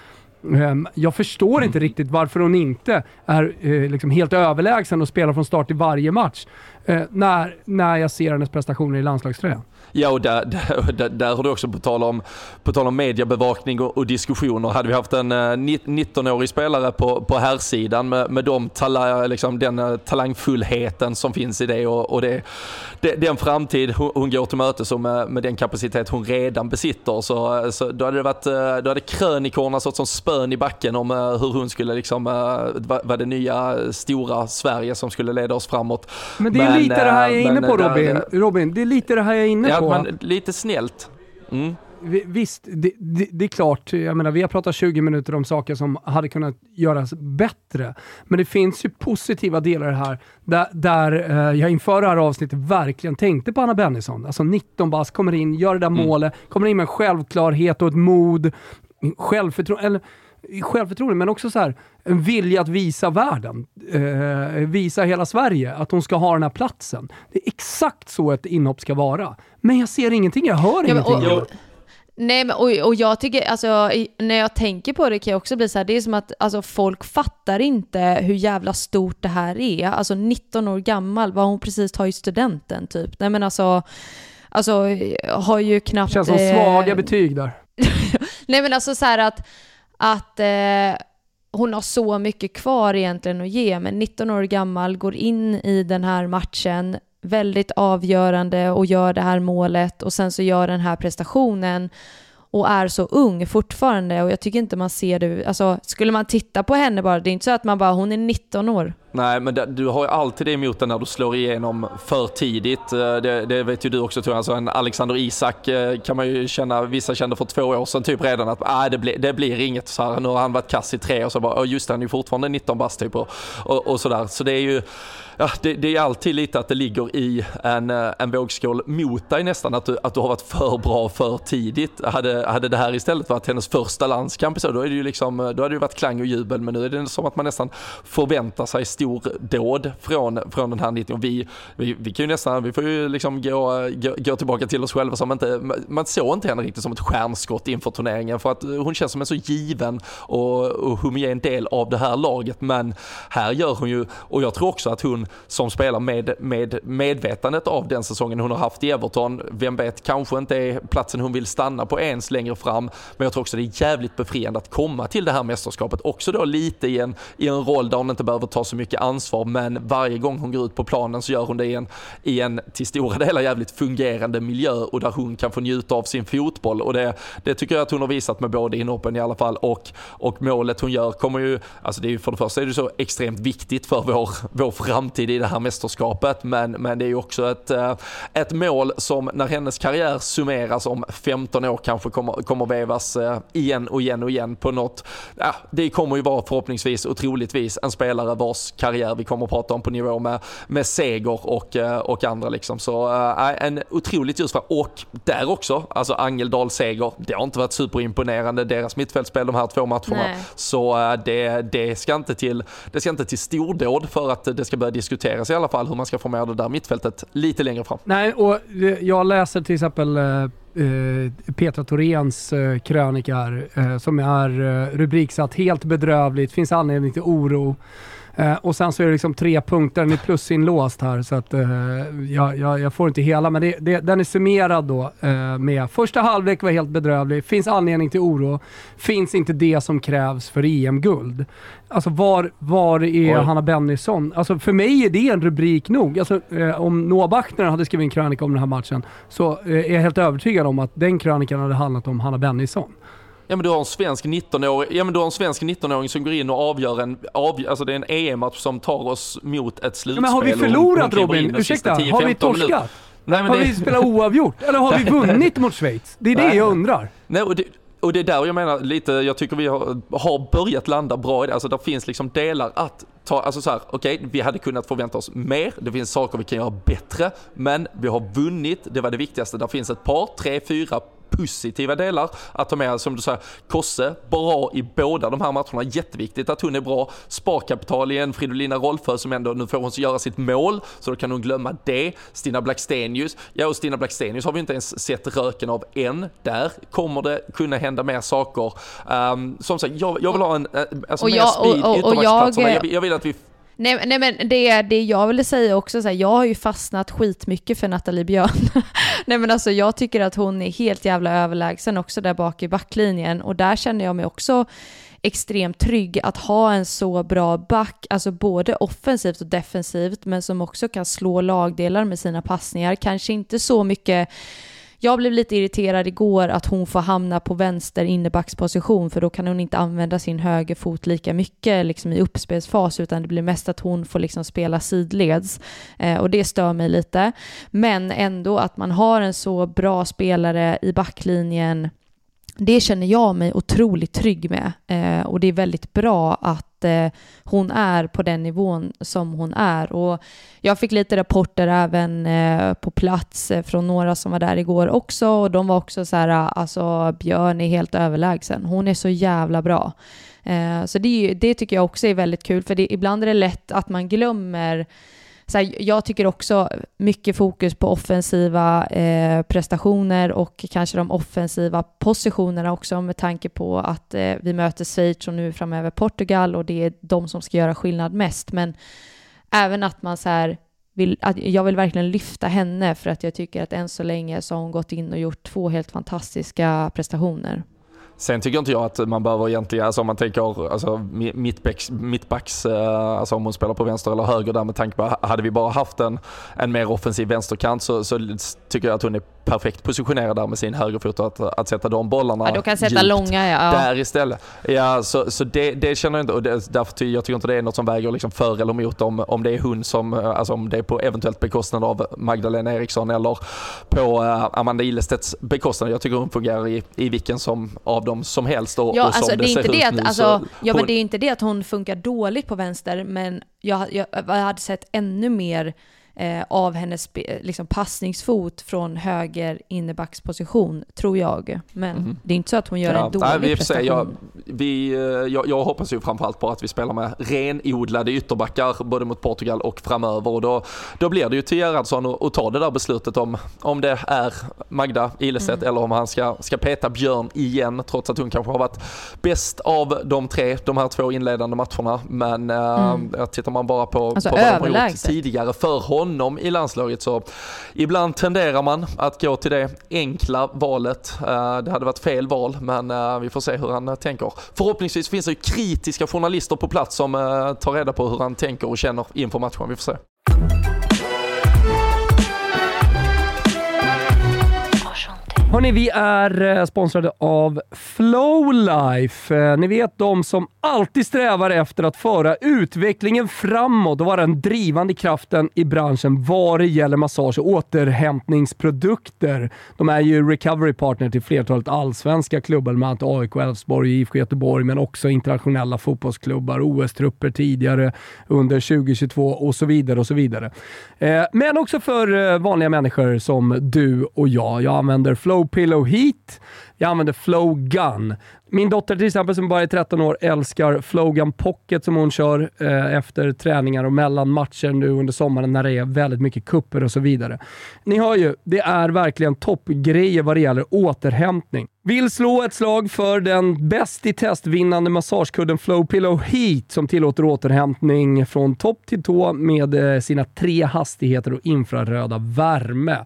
Jag förstår inte riktigt varför hon inte är eh, liksom helt överlägsen och spelar från start i varje match eh, Eh, när, när jag ser hennes prestationer i landslagströjan. Ja, och där, där, där, har du också på tal om, på tal om mediebevakning och, och diskussioner. Hade vi haft en 19-årig eh, spelare på, på här sidan med, med de tala, liksom, den eh, talangfullheten som finns i det och, och det, det, den framtid hon, hon går till mötes och med, med den kapacitet hon redan besitter så, så då hade det varit, eh, då hade krönikorna stått som spön i backen om hur hon skulle liksom, vara det nya stora Sverige som skulle leda oss framåt. Men det är men, lite det här jag är inne på Robin. Robin, det är lite det här jag är inne på på... Men lite snällt. Mm. Visst, det, det, det, är klart. Jag menar, vi har pratat 20 minuter om saker som hade kunnat göras bättre. Men det finns ju positiva delar här, där, där eh, jag inför det här avsnittet verkligen tänkte på Anna Bennison. Alltså 19 bast, kommer in, gör det där mm. målet, kommer in med självklarhet och ett mod, självförtroende självförtroende, men också så här, en vilja att visa världen, eh, visa hela Sverige att hon ska ha den här platsen. Det är exakt så ett inhopp ska vara. Men jag ser ingenting, jag hör ja, ingenting. Och, och, nej, men och, och jag tycker, alltså när jag tänker på det kan jag också bli så här, det är som att alltså, folk fattar inte hur jävla stort det här är. Alltså 19 år gammal, var hon precis tagit studenten typ. Nej men alltså, alltså har ju knappt... Känns som svaga eh, betyg där. [laughs] nej men alltså så här att att eh, hon har så mycket kvar egentligen att ge, men 19 år gammal, går in i den här matchen, väldigt avgörande och gör det här målet och sen så gör den här prestationen och är så ung fortfarande och jag tycker inte man ser det, alltså skulle man titta på henne bara, det är inte så att man bara, hon är 19 år. Nej, men det, du har ju alltid det emot dig när du slår igenom för tidigt. Eh, det, det vet ju du också tror jag. Alltså en Alexander Isak eh, kan man ju känna, vissa kände för två år sedan typ redan att äh, det, blir, det blir inget så här. Nu har han varit kass i tre och så bara, just det, han är ju fortfarande 19 bast typ och, och, och sådär. Så det är ju, ja, det, det, är alltid lite att det ligger i en, eh, en vågskål mot dig nästan, att du, att du har varit för bra för tidigt. Hade, hade det här istället varit hennes första landskamp så då, är det ju liksom, då hade det varit klang och jubel, men nu är det som att man nästan förväntar sig stor dåd från, från den här 90 vi, vi, vi kan ju nästan, vi får ju liksom gå, gå, gå tillbaka till oss själva som inte, man såg inte henne riktigt som ett stjärnskott inför turneringen för att hon känns som en så given och, och homogen del av det här laget. Men här gör hon ju, och jag tror också att hon som spelar med, med medvetandet av den säsongen hon har haft i Everton, vem vet, kanske inte är platsen hon vill stanna på ens längre fram, men jag tror också det är jävligt befriande att komma till det här mästerskapet, också då lite i en, i en roll där hon inte behöver ta så mycket ansvar, men varje gång hon går ut på planen så gör hon det i en, i en till stora delar jävligt fungerande miljö och där hon kan få njuta av sin fotboll. Och det, det tycker jag att hon har visat med både inhoppen i alla fall och, och målet hon gör kommer ju, alltså det är ju för det första är det så extremt viktigt för vår, vår framtid i det här mästerskapet, men, men det är ju också ett, eh, ett mål som när hennes karriär summeras om 15 år kanske kommer, kommer vevas eh, igen och igen och igen på något, ja, det kommer ju vara förhoppningsvis och troligtvis en spelare vars karriär vi kommer att prata om på nivå med, med Seger och, eh, och andra liksom. Så äh, en otroligt ljus Och där också, alltså Angeldal Seger, det har inte varit superimponerande deras mittfältspel de här två matcherna. Nej. Så äh, det, det, ska inte till, det ska inte till stordåd för att det ska börja diskuteras i alla fall hur man ska få med det där mittfältet lite längre fram. Nej, och jag läser till exempel Petra Thoréns krönika här, som är rubriksatt “Helt bedrövligt, finns anledning till oro”. Eh, och sen så är det liksom tre punkter, den är plusinlåst här så att eh, jag, jag, jag, får inte hela, men det, det, den är summerad då eh, med första halvlek var helt bedrövlig, finns anledning till oro, finns inte det som krävs för EM-guld. Alltså var, var är Oj. Hanna Bennison? Alltså för mig är det en rubrik nog. Alltså, eh, om Noah Bachner hade skrivit en krönika om den här matchen så eh, är jag helt övertygad om att den krönikan hade handlat om Hanna Bennison. Ja men du har en svensk 19-åring, ja, men du har en svensk 19-åring som går in och avgör en, av, alltså det är en EM-match som tar oss mot ett slutspel. Men har vi förlorat Robin? Ursäkta, har vi torskat? Nej, har det... vi spelat oavgjort? Eller har vi [laughs] vunnit mot Schweiz? Det är det jag undrar. Nej, och det, och det är där jag menar lite, jag tycker vi har, har börjat landa bra i det. Alltså det finns liksom delar att ta, alltså så här, okej, okay, vi hade kunnat förvänta oss mer. Det finns saker vi kan göra bättre, men vi har vunnit. Det var det viktigaste. Det finns ett par, tre, fyra positiva delar att ta med, som du säger, Kosse, bra i båda de här matcherna, jätteviktigt att hon är bra, sparkapital i en Fridolina Rolfö som ändå, nu får hon göra sitt mål, så då kan hon glömma det. Stina Blackstenius, ja och Stina Blackstenius har vi inte ens sett röken av än, där kommer det kunna hända mer saker. Um, som sagt, jag, jag vill ha en, eh, alltså och mer jag, speed och, och, och jag, jag, jag vill att vi Nej, nej men det, det jag ville säga också, så här, jag har ju fastnat skitmycket för Nathalie Björn. [laughs] nej men alltså jag tycker att hon är helt jävla överlägsen också där bak i backlinjen och där känner jag mig också extremt trygg att ha en så bra back, alltså både offensivt och defensivt, men som också kan slå lagdelar med sina passningar. Kanske inte så mycket jag blev lite irriterad igår att hon får hamna på vänster innebacksposition för då kan hon inte använda sin högerfot lika mycket liksom i uppspelsfas utan det blir mest att hon får liksom spela sidleds eh, och det stör mig lite. Men ändå att man har en så bra spelare i backlinjen det känner jag mig otroligt trygg med eh, och det är väldigt bra att eh, hon är på den nivån som hon är. Och jag fick lite rapporter även eh, på plats eh, från några som var där igår också och de var också så här, eh, alltså Björn är helt överlägsen. Hon är så jävla bra. Eh, så det, det tycker jag också är väldigt kul för det, ibland är det lätt att man glömmer så här, jag tycker också mycket fokus på offensiva eh, prestationer och kanske de offensiva positionerna också med tanke på att eh, vi möter Schweiz och nu framöver Portugal och det är de som ska göra skillnad mest. Men även att man så här vill, att jag vill verkligen lyfta henne för att jag tycker att än så länge så har hon gått in och gjort två helt fantastiska prestationer. Sen tycker inte jag att man behöver egentligen, alltså om man tänker alltså mittbacks, mittbacks eh, alltså om hon spelar på vänster eller höger där med tanke på, hade vi bara haft en, en mer offensiv vänsterkant så, så tycker jag att hon är perfekt positionerad där med sin högerfot att, att sätta de bollarna ja, du kan sätta långa ja. där istället. Ja, så, så det, det känner jag inte, och det, därför ty, jag tycker inte det är något som väger liksom för eller emot om, om det är hon som, alltså om det är på eventuellt bekostnad av Magdalena Eriksson eller på uh, Amanda Ilestedts bekostnad. Jag tycker hon fungerar i, i vilken som av dem som helst och, ja, och som alltså, det, det ser inte ut det att, nu. Alltså, ja, hon... men det är inte det att hon funkar dåligt på vänster, men jag, jag, jag hade sett ännu mer eh, av hennes liksom, passningsfot från höger innerbacksposition, tror jag. Men mm. det är inte så att hon gör ja, en dålig nej, vi prestation. Jag, vi, eh, jag, jag, hoppas ju framförallt på att vi spelar med renodlade ytterbackar både mot Portugal och framöver. Och då, då blir det ju till Gerhardsson att ta det där beslutet om, om det är Magda Ilestedt mm. eller om han ska, ska peta Björn igen trots att hon kanske har varit bäst av de tre, de här två inledande matcherna. Men eh, mm. äh, tittar man bara på, alltså, på vad de har gjort tidigare för honom i landslaget så ibland tenderar man att gå till det enkla valet. Eh, det hade varit fel val men eh, vi får se hur han eh, tänker. Förhoppningsvis finns det kritiska journalister på plats som tar reda på hur han tänker och känner inför matchen. Vi får se. Hörni, vi är eh, sponsrade av Flowlife. Eh, ni vet de som alltid strävar efter att föra utvecklingen framåt och vara den drivande kraften i branschen vad det gäller massage och återhämtningsprodukter. De är ju recovery partner till flertalet allsvenska klubbar, bland annat AIK, Elfsborg, IFK Göteborg, men också internationella fotbollsklubbar, OS-trupper tidigare under 2022 och så vidare och så vidare. Eh, men också för vanliga människor som du och jag. Jag använder Flow Pillow Heat. Jag använder Flow Gun. Min dotter till exempel, som bara är 13 år, älskar Flow Gun Pocket som hon kör eh, efter träningar och mellan matcher nu under sommaren när det är väldigt mycket kupper och så vidare. Ni hör ju, det är verkligen toppgrejer vad det gäller återhämtning. Vill slå ett slag för den bäst i test vinnande massagekudden Flow Pillow Heat som tillåter återhämtning från topp till tå med eh, sina tre hastigheter och infraröda värme.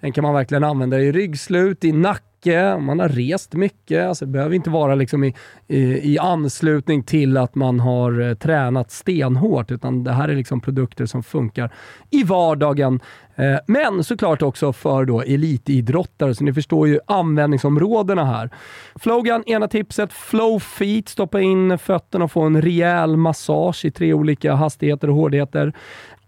Den kan man verkligen använda i ryggslut, i nacken, mycket, man har rest mycket. Alltså, det behöver inte vara liksom i, i, i anslutning till att man har eh, tränat stenhårt, utan det här är liksom produkter som funkar i vardagen. Eh, men såklart också för då elitidrottare, så ni förstår ju användningsområdena här. Flogan, ena tipset, Flow Feet, stoppa in fötterna och få en rejäl massage i tre olika hastigheter och hårdheter.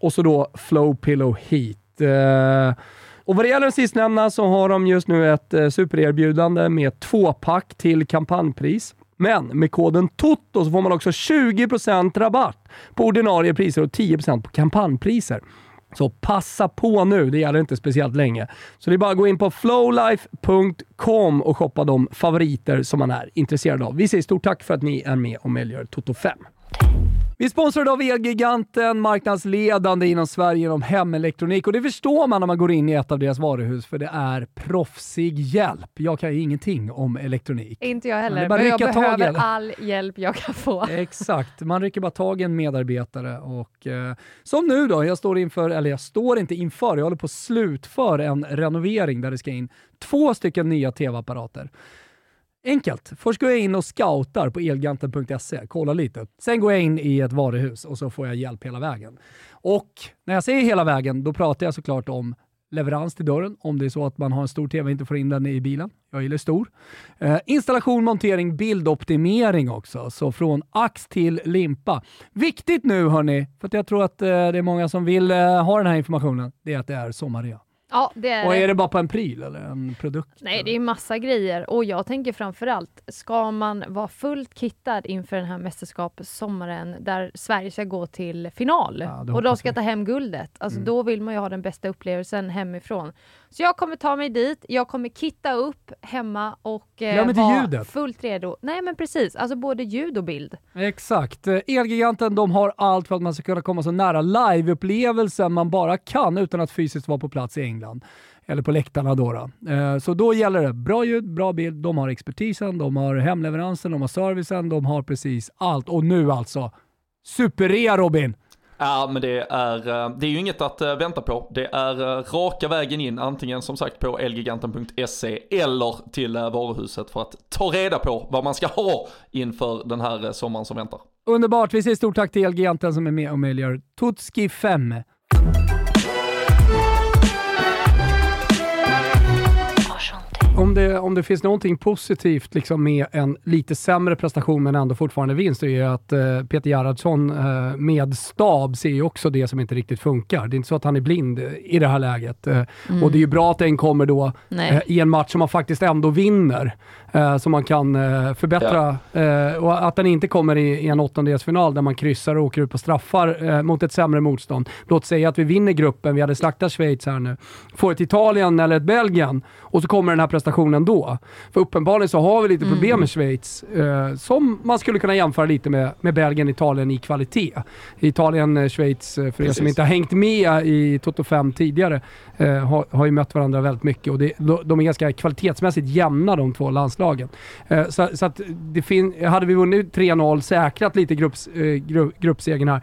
Och så då Flow Pillow Heat. Eh, och vad det gäller den sistnämnda så har de just nu ett eh, supererbjudande med tvåpack till kampanjpris. Men med koden TOTO så får man också 20% rabatt på ordinarie priser och 10% på kampanjpriser. Så passa på nu, det gäller inte speciellt länge. Så det är bara att gå in på flowlife.com och shoppa de favoriter som man är intresserad av. Vi säger stort tack för att ni är med och möjliggör Toto 5. Vi är sponsrade av Elgiganten, marknadsledande inom Sverige inom hemelektronik och det förstår man när man går in i ett av deras varuhus för det är proffsig hjälp. Jag kan ju ingenting om elektronik. Inte jag heller, men jag behöver tag all hjälp jag kan få. [laughs] Exakt, man rycker bara tag i en medarbetare och eh, som nu då, jag står inför, eller jag står inte inför, jag håller på att slutför en renovering där det ska in två stycken nya tv-apparater. Enkelt. Först går jag in och scoutar på elganten.se, kollar lite. Sen går jag in i ett varuhus och så får jag hjälp hela vägen. Och när jag säger hela vägen, då pratar jag såklart om leverans till dörren, om det är så att man har en stor TV och inte får in den i bilen. Jag gillar stor. Eh, installation, montering, bildoptimering också. Så från ax till limpa. Viktigt nu hörni, för att jag tror att eh, det är många som vill eh, ha den här informationen, det är att det är sommarrea. Ja, det är Och är det bara på en pryl eller en produkt? Nej, det är massa grejer och jag tänker framförallt, ska man vara fullt kittad inför den här mästerskapssommaren där Sverige ska gå till final ja, och de ska ta hem guldet, alltså mm. då vill man ju ha den bästa upplevelsen hemifrån. Så jag kommer ta mig dit, jag kommer kitta upp hemma och eh, vara ljudet. fullt redo. Nej men precis, alltså både ljud och bild. Exakt. Eh, Elgiganten de har allt för att man ska kunna komma så nära liveupplevelsen man bara kan utan att fysiskt vara på plats i England eller på läktarna då, då. Eh, så då gäller det bra ljud, bra bild, de har expertisen, de har hemleveransen, de har servicen, de har precis allt. Och nu alltså, superrea Robin! Ja, men det är, eh, det är ju inget att eh, vänta på. Det är eh, raka vägen in, antingen som sagt på elgiganten.se eller till varuhuset för att ta reda på vad man ska ha inför den här sommaren som väntar. Underbart! Vi säger stort tack till Elgiganten som är med och möjliggör Tutski 5. Om det, om det finns någonting positivt liksom med en lite sämre prestation men ändå fortfarande vinst, så är det att eh, Peter Gerhardsson eh, med stab ser ju också det som inte riktigt funkar. Det är inte så att han är blind i det här läget. Eh, mm. Och det är ju bra att den kommer då eh, i en match som man faktiskt ändå vinner. Eh, som man kan eh, förbättra. Ja. och att den inte kommer i, i en åttondelsfinal där man kryssar och åker ut på straffar mot ett sämre motstånd. Låt säga att vi vinner gruppen, vi hade slaktat Schweiz här nu. Får ett Italien eller ett Belgien och så kommer den här prestationen då. För uppenbarligen så har vi lite problem mm. med Schweiz, eh, som man skulle kunna jämföra lite med, med Belgien Italien i kvalitet. Italien, eh, Schweiz, eh, för er som inte har hängt med i Toto 5 tidigare, eh, har, har ju mött varandra väldigt mycket och det, de är ganska kvalitetsmässigt jämna de två landslagen. Eh, så, så, att det fin hade vi vunnit 3-0, säkrat lite grupps, eh, grupp, gruppsegern här,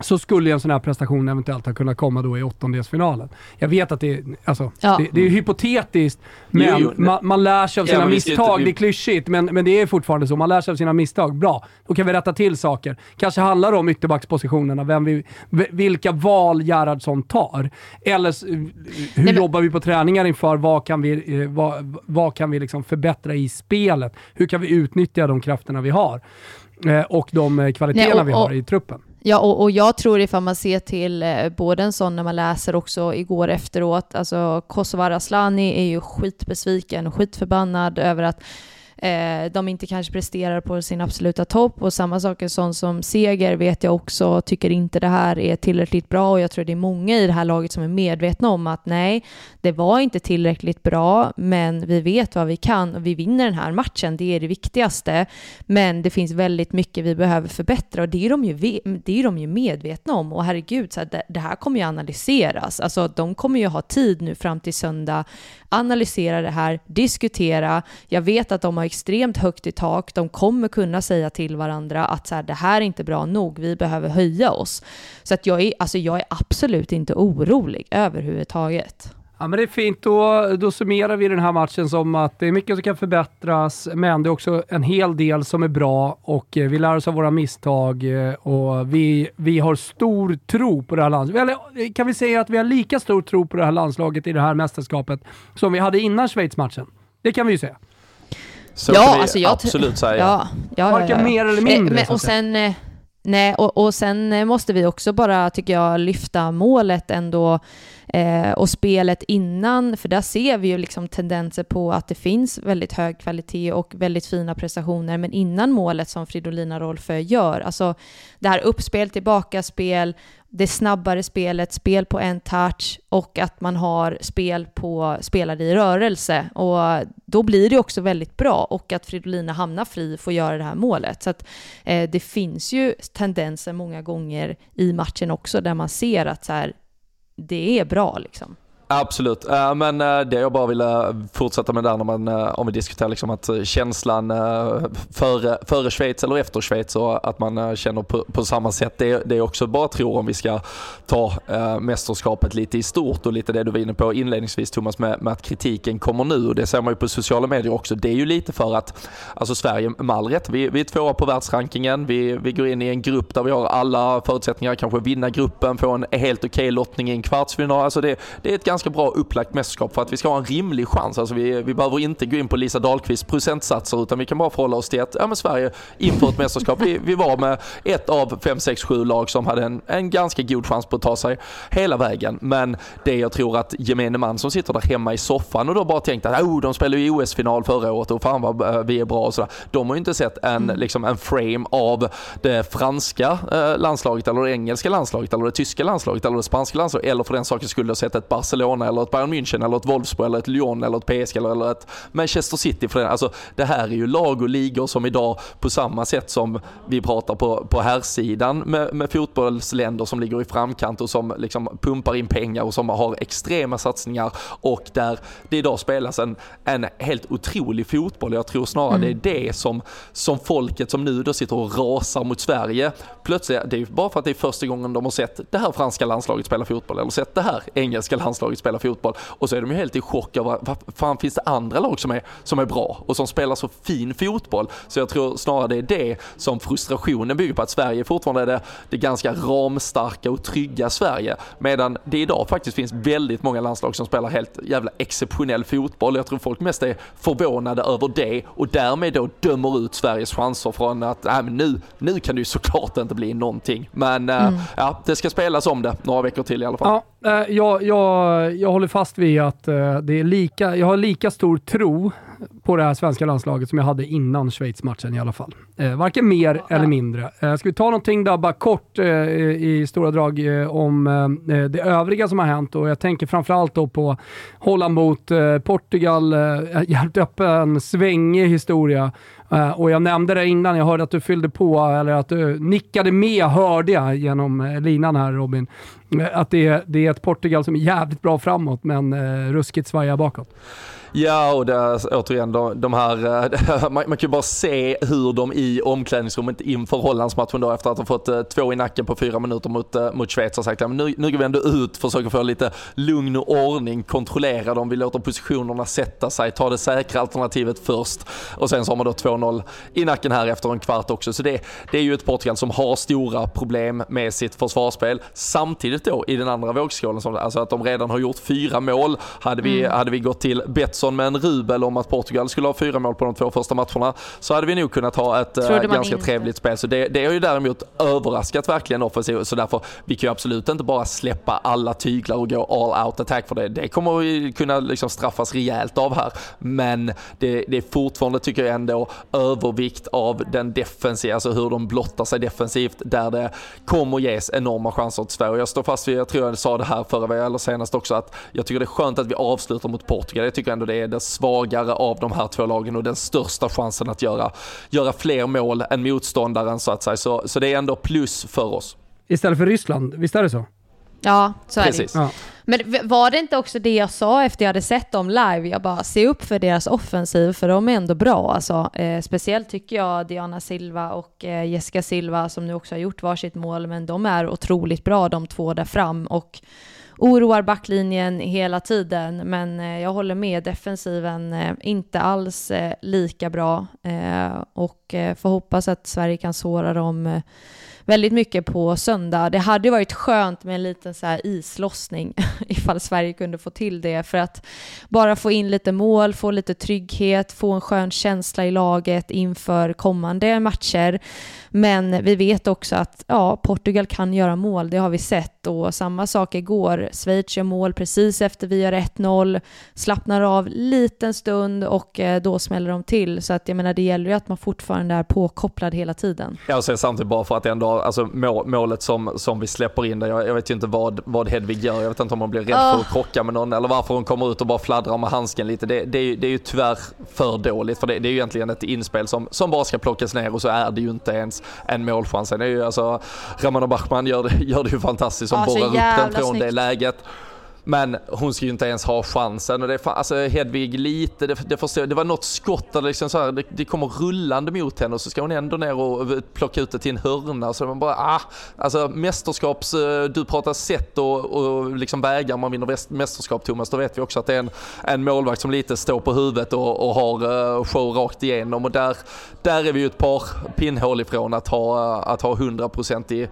så skulle en sån här prestation eventuellt ha kunnat komma då i åttondelsfinalen. Jag vet att det är, alltså, ja. det, det, är hypotetiskt, men jo, jo, man, man, lär sig av sina ja, misstag. Det är klyschigt, men, men det är fortfarande så. Man lär sig av sina misstag. Bra, då kan vi rätta till saker. Kanske handlar det om ytterbackspositionerna, vem vi, vilka val Gerhardsson tar. Eller hur Nej, jobbar vi på träningar inför? Vad kan vi, eh, vad, vad kan vi liksom förbättra i spelet? Hur kan vi utnyttja de krafterna vi har? Eh, och de eh, kvaliteterna Nej, och, vi har i truppen. Ja, och, och jag tror ifall man ser till eh, både en sån när man läser också igår efteråt, alltså Kosovare Asllani är ju skitbesviken och skitförbannad över att eh, de inte kanske presterar på sin absoluta topp och samma sak är sån som Seger vet jag också tycker inte det här är tillräckligt bra och jag tror det är många i det här laget som är medvetna om att nej, det var inte tillräckligt bra, men vi vet vad vi kan och vi vinner den här matchen, det är det viktigaste. Men det finns väldigt mycket vi behöver förbättra och det är de ju, det är de ju medvetna om och herregud, så det, det här kommer ju analyseras. Alltså de kommer ju ha tid nu fram till söndag, analysera det här, diskutera. Jag vet att de har extremt högt i tak. De kommer kunna säga till varandra att så här, det här är inte bra nog, vi behöver höja oss. Så att jag, är, alltså jag är absolut inte orolig överhuvudtaget. Ja, men det är fint. Då, då summerar vi den här matchen som att det är mycket som kan förbättras, men det är också en hel del som är bra och eh, vi lär oss av våra misstag eh, och vi, vi har stor tro på det här landslaget. Eller eh, kan vi säga att vi har lika stor tro på det här landslaget i det här mästerskapet som vi hade innan Schweiz-matchen? Det kan vi ju säga. Så ja, alltså jag absolut säga. Ja, ja, Varken ja, mer eller mindre. Men, och sen, nej, och, och sen måste vi också bara, tycker jag, lyfta målet ändå eh, och spelet innan, för där ser vi ju liksom tendenser på att det finns väldigt hög kvalitet och väldigt fina prestationer, men innan målet som Fridolina Rolfö gör, alltså det här uppspel, tillbakaspel, det snabbare spelet, spel på en touch och att man har spel på spelare i rörelse. Och då blir det också väldigt bra och att Fridolina hamnar fri får göra det här målet. Så att eh, det finns ju tendenser många gånger i matchen också där man ser att så här, det är bra liksom. Absolut, eh, men eh, det jag bara ville fortsätta med där när man, eh, om vi diskuterar liksom att känslan före, före Schweiz eller efter Schweiz och att man känner på, på samma sätt. Det, det är också bara tror om vi ska ta mästerskapet lite i stort och lite det du var inne på inledningsvis Thomas med, med att kritiken kommer nu och det ser man ju på sociala medier också. Det är ju lite för att, alltså Sverige med all rätt, vi, vi är tvåa på världsrankingen, vi, vi går in i en grupp där vi har alla förutsättningar, kanske vinna gruppen, få en helt okej okay lottning i en kvartsfinal. Alltså det, det är ett ganska ganska bra upplagt mästerskap för att vi ska ha en rimlig chans. Alltså vi, vi behöver inte gå in på Lisa Dahlqvist procentsatser utan vi kan bara förhålla oss till att ja, men Sverige inför ett mästerskap, vi, vi var med ett av fem, sex, sju lag som hade en, en ganska god chans på att ta sig hela vägen. Men det jag tror att gemene man som sitter där hemma i soffan och då bara tänkt att oh, de spelade ju OS-final förra året och fan vad eh, vi är bra och sådär. De har ju inte sett en, mm. liksom en frame av det franska eh, landslaget eller det engelska landslaget eller det tyska landslaget eller det spanska landslaget eller för den saken skulle ha sett ett Barcelona Barcelona eller ett Bayern München eller ett Wolfsburg eller ett Lyon eller ett PSG eller ett Manchester City för det. Alltså det här är ju lag och ligor som idag på samma sätt som vi pratar på, på herrsidan med, med fotbollsländer som ligger i framkant och som liksom pumpar in pengar och som har extrema satsningar och där det idag spelas en, en helt otrolig fotboll. Jag tror snarare mm. det är det som, som folket som nu då sitter och rasar mot Sverige plötsligt, det är bara för att det är första gången de har sett det här franska landslaget spela fotboll eller sett det här engelska landslaget spela fotboll. Och så är de ju helt i chock över vad fan finns det andra lag som är, som är bra och som spelar så fin fotboll. Så jag tror snarare det är det som frustrationen bygger på, att Sverige fortfarande är det, det ganska ramstarka och trygga Sverige. Medan det idag faktiskt finns väldigt många landslag som spelar helt jävla exceptionell fotboll. Jag tror folk mest är förvånade över det och därmed då dömer ut Sveriges chanser från att äh, men nu, nu kan det ju såklart inte bli någonting. Men äh, mm. ja, det ska spelas om det några veckor till i alla fall. Ja, äh, jag, jag, jag håller fast vid att äh, det är lika, jag har lika stor tro på det här svenska landslaget som jag hade innan Schweiz-matchen i alla fall. Eh, varken mer eller mindre. Eh, ska vi ta någonting då, bara kort eh, i stora drag eh, om eh, det övriga som har hänt och jag tänker framförallt då på Holland mot eh, Portugal. Eh, [laughs] jävligt öppen, svängig historia. Eh, och jag nämnde det innan, jag hörde att du fyllde på, eller att du nickade med, hörde jag genom eh, linan här Robin. Eh, att det är, det är ett Portugal som är jävligt bra framåt, men ruskigt svajar bakåt. Ja, och det återigen de, de här, eh, [laughs] man, man, kan ju bara se hur de i omklädningsrummet inför Hollandsmatchen då efter att ha fått eh, två i nacken på fyra minuter mot, eh, mot Schweiz har sagt att nu, nu går vi ändå ut, försöker få lite lugn och ordning, kontrollera dem, vi låter positionerna sätta sig, ta det säkra alternativet först och sen så har man då 2-0 i nacken här efter en kvart också. Så det, det är ju ett Portugal som har stora problem med sitt försvarsspel. Samtidigt då i den andra vågskålen, alltså att de redan har gjort fyra mål. Hade vi, mm. hade vi gått till bett Betsson med en rubel om att Portugal skulle ha fyra mål på de två första matcherna så hade vi nog kunnat ha ett äh, ganska inte. trevligt spel. Så det, det har ju däremot överraskat verkligen offensivt. Så därför, vi kan ju absolut inte bara släppa alla tyglar och gå all out attack för det. Det kommer vi kunna liksom straffas rejält av här. Men det, det är fortfarande, tycker jag ändå, övervikt av den defensiva, alltså hur de blottar sig defensivt, där det kommer ges enorma chanser till Sverige. Jag står fast vid, jag tror jag sa det här förra eller senast också, att jag tycker det är skönt att vi avslutar mot Portugal. Jag tycker ändå det är den svagare av de här två lagen och den största chansen att göra, göra fler mål än motståndaren så att säga. Så, så det är ändå plus för oss. Istället för Ryssland, visst är det så? Ja, så är Precis. det. Ja. Men var det inte också det jag sa efter jag hade sett dem live? Jag bara, se upp för deras offensiv, för de är ändå bra. Alltså, eh, speciellt tycker jag Diana Silva och eh, Jessica Silva, som nu också har gjort varsitt mål, men de är otroligt bra de två där fram. Och oroar backlinjen hela tiden, men eh, jag håller med, defensiven eh, inte alls eh, lika bra. Och får hoppas att Sverige kan såra dem väldigt mycket på söndag. Det hade varit skönt med en liten så här islossning [laughs] ifall Sverige kunde få till det för att bara få in lite mål, få lite trygghet, få en skön känsla i laget inför kommande matcher. Men vi vet också att ja, Portugal kan göra mål, det har vi sett och samma sak igår. Schweiz gör mål precis efter vi gör 1-0, slappnar av liten stund och eh, då smäller de till. Så att jag menar, det gäller ju att man fortfarande är påkopplad hela tiden. Jag säger samtidigt bara för att ändå alltså målet som, som vi släpper in där, jag, jag, vet ju inte vad, vad Hedvig gör, jag vet inte om hon blir rädd oh. för att krocka med någon eller varför hon kommer ut och bara fladdrar med handsken lite. Det, det, är, det är ju tyvärr för dåligt, för det, det är ju egentligen ett inspel som, som bara ska plockas ner och så är det ju inte ens en målchans. Sen är ju alltså, Ramona Bachmann gör det, gör det ju fantastiskt som borrar upp den från snyggt. det läget. Men hon ska ju inte ens ha chansen och det är alltså Hedvig lite, det, det, förstår, det var något skott där liksom så här, det, det, kommer rullande mot henne och så ska hon ändå ner och plocka ut det till en hörna. Så man bara, ah, alltså mästerskaps, eh, du pratar sätt och, och liksom vägar man vinner mästerskap Thomas, då vet vi också att det är en, en målvakt som lite står på huvudet och, och har eh, show rakt igenom och där, där är vi ju ett par pinnhål ifrån att ha, eh, att ha 100% i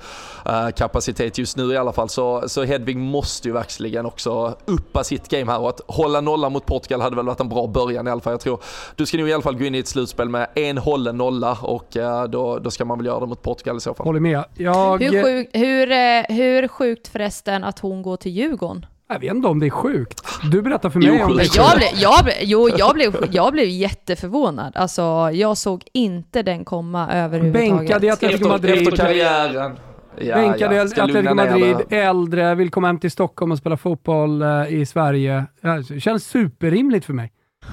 kapacitet just nu i alla fall. Så, så Hedvig måste ju verkligen också också uppa sitt game här och att hålla nolla mot Portugal hade väl varit en bra början i alla fall. Jag tror du ska nog i alla fall gå in i ett slutspel med en hållen nolla och eh, då, då ska man väl göra det mot Portugal i så fall. Håller med. Jag... Hur, sjuk, hur, eh, hur sjukt förresten att hon går till Djurgården? Jag vet inte om det är sjukt. Du berättar för mig jo, om det jag blev, jag blev, Jo, jag blev, jag blev jätteförvånad. Alltså, jag såg inte den komma överhuvudtaget. Bänkad i Atletico Madrid. Efter karriären. Ja, Bänkade ja. Atletico Madrid, äldre, vill komma hem till Stockholm och spela fotboll uh, i Sverige. det känns superrimligt för mig.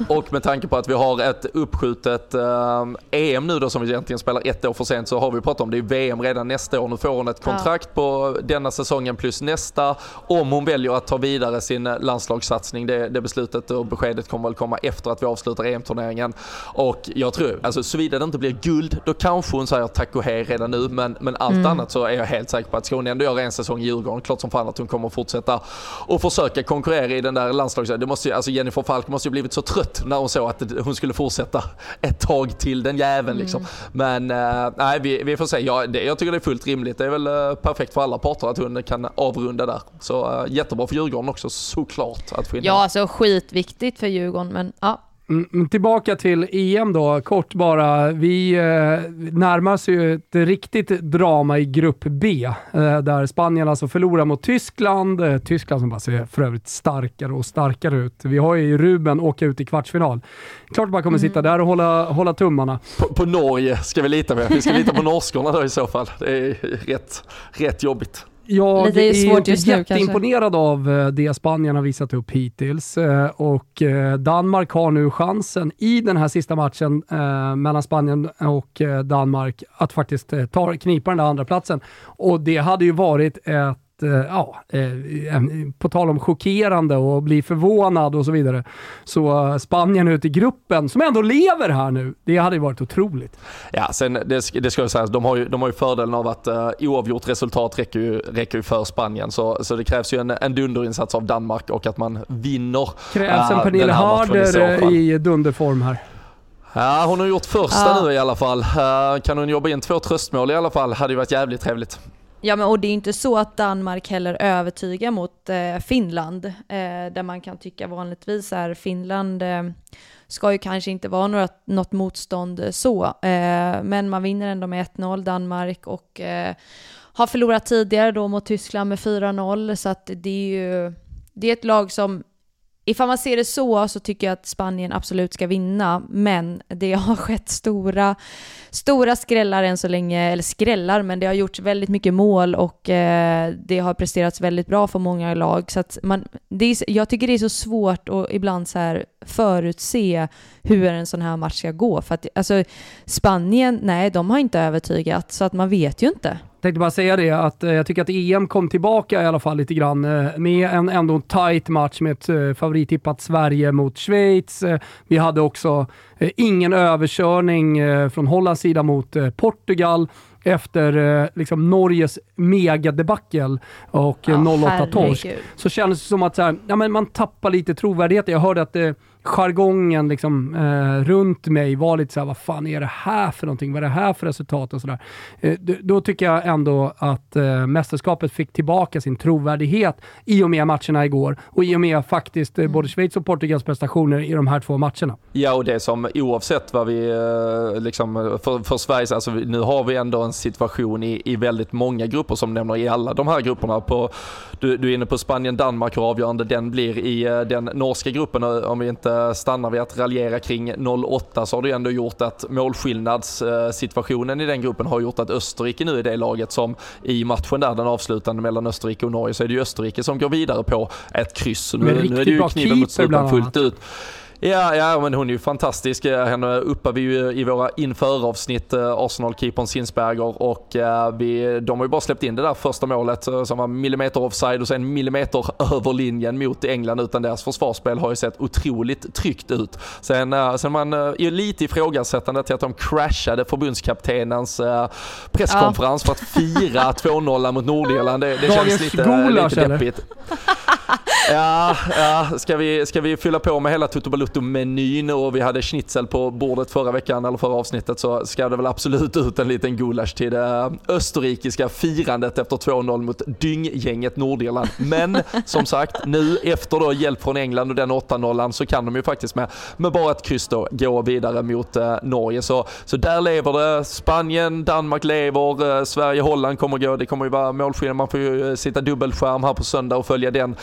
Och med tanke på att vi har ett uppskjutet eh, EM nu då som vi egentligen spelar ett år för sent så har vi pratat om det är VM redan nästa år. Nu får hon ett kontrakt ja. på denna säsongen plus nästa om hon väljer att ta vidare sin landslagssatsning. Det, det beslutet och beskedet kommer väl komma efter att vi avslutar EM-turneringen. Och jag tror, alltså såvida det inte blir guld, då kanske hon säger tack och hej redan nu. Men, men allt mm. annat så är jag helt säker på att ska hon ändå göra en säsong i Djurgården, klart som fan att hon kommer fortsätta och försöka konkurrera i den där landslaget. Det måste ju, alltså Jennifer Falk måste ju blivit så trött när hon såg att hon skulle fortsätta ett tag till den jäveln liksom. Mm. Men äh, nej, vi, vi, får se. Ja, det, jag tycker det är fullt rimligt. Det är väl äh, perfekt för alla parter att hon kan avrunda där. Så äh, jättebra för Djurgården också såklart att få in Ja, alltså skitviktigt för Djurgården, men ja. Mm, tillbaka till EM då, kort bara. Vi eh, närmar oss ju ett riktigt drama i Grupp B, eh, där Spanien alltså förlorar mot Tyskland. Eh, Tyskland som bara ser för övrigt starkare och starkare ut. Vi har ju Ruben åka ut i kvartsfinal. Klart man kommer mm. sitta där och hålla, hålla tummarna. På, på Norge ska vi lita med. Vi ska lita på norskorna då i så fall. Det är rätt, rätt jobbigt. Jag Lite är svårt inte jätteimponerad kanske. av eh, det Spanien har visat upp hittills eh, och eh, Danmark har nu chansen i den här sista matchen mellan Spanien och Danmark att faktiskt ta, knipa den där andra platsen. Och det hade ju varit ett Eh, ja, eh, på tal om chockerande och bli förvånad och så vidare. Så eh, Spanien ut i gruppen, som ändå lever här nu, det hade ju varit otroligt. Ja, sen det, det ska jag säga, de har ju, de har ju fördelen av att uh, oavgjort resultat räcker ju, räcker ju för Spanien. Så, så det krävs ju en, en dunderinsats av Danmark och att man vinner Krävs en Pernilla Harder i dunderform här. Ja, hon har gjort första ja. nu i alla fall. Uh, kan hon jobba in två tröstmål i alla fall hade ju varit jävligt trevligt. Ja, men och det är inte så att Danmark heller övertygar mot eh, Finland, eh, där man kan tycka vanligtvis är Finland eh, ska ju kanske inte vara några, något motstånd så, eh, men man vinner ändå med 1-0 Danmark och eh, har förlorat tidigare då mot Tyskland med 4-0, så att det är ju det är ett lag som Ifall man ser det så så tycker jag att Spanien absolut ska vinna, men det har [laughs] skett stora, stora skrällar än så länge, eller skrällar, men det har gjorts väldigt mycket mål och eh, det har presterats väldigt bra för många lag. Så att man, det är, jag tycker det är så svårt att ibland så här förutse hur en sån här match ska gå. För att alltså, Spanien, nej, de har inte övertygat, så att man vet ju inte tänkte bara säga det att eh, jag tycker att EM kom tillbaka i alla fall lite grann eh, med en ändå en tight match med ett eh, favorittippat Sverige mot Schweiz. Vi hade också ingen överkörning från Hollands sida mot Portugal efter liksom Norges megadebacle och ja, 08-torsk. Så kändes det som att här, ja, men man tappar lite trovärdighet. Jag hörde att jargongen liksom, eh, runt mig var lite såhär, vad fan är det här för någonting? Vad är det här för resultat? och sådär. Eh, då tycker jag ändå att eh, mästerskapet fick tillbaka sin trovärdighet i och med matcherna igår och i och med faktiskt eh, både Schweiz och Portugals prestationer i de här två matcherna. Ja, och det som oavsett vad vi, eh, liksom, för, för Sveriges, alltså nu har vi ändå en situation i, i väldigt många grupper som nämner i alla de här grupperna. På, du, du är inne på Spanien, Danmark och avgörande den blir i eh, den norska gruppen om vi inte stannar vi att raljera kring 08 så har det ändå gjort att målskillnadssituationen i den gruppen har gjort att Österrike nu är det laget som i matchen där, den avslutande mellan Österrike och Norge, så är det ju Österrike som går vidare på ett kryss. Nu, nu är det ju kniven mot strupen fullt ut. Ja, ja, men hon är ju fantastisk. Eh, henne uppar vi ju i våra införavsnitt, eh, Arsenal-keepern Sinsberger och eh, vi, de har ju bara släppt in det där första målet som var millimeter offside och sen millimeter [laughs] över linjen mot England utan deras försvarsspel har ju sett otroligt tryggt ut. Sen, sen man är lite ifrågasättande till att de crashade förbundskaptenens presskonferens ja. för att fira [laughs] 2-0 mot Nordirland. Det, det känns lite, lite deppigt. Ja, ja ska, vi, ska vi fylla på med hela Toto Balutto-menyn och vi hade schnitzel på bordet förra veckan eller förra avsnittet så ska det väl absolut ut en liten gulasch till det österrikiska firandet efter 2-0 mot dynggänget Nordirland. Men som sagt, nu efter då hjälp från England och den 8-0 så kan de ju faktiskt med, med bara ett kryss då gå vidare mot eh, Norge. Så, så där lever det. Spanien, Danmark lever, eh, Sverige, Holland kommer gå. Det kommer ju vara målskillnad. Man får ju eh, sitta dubbelskärm här på söndag och följa den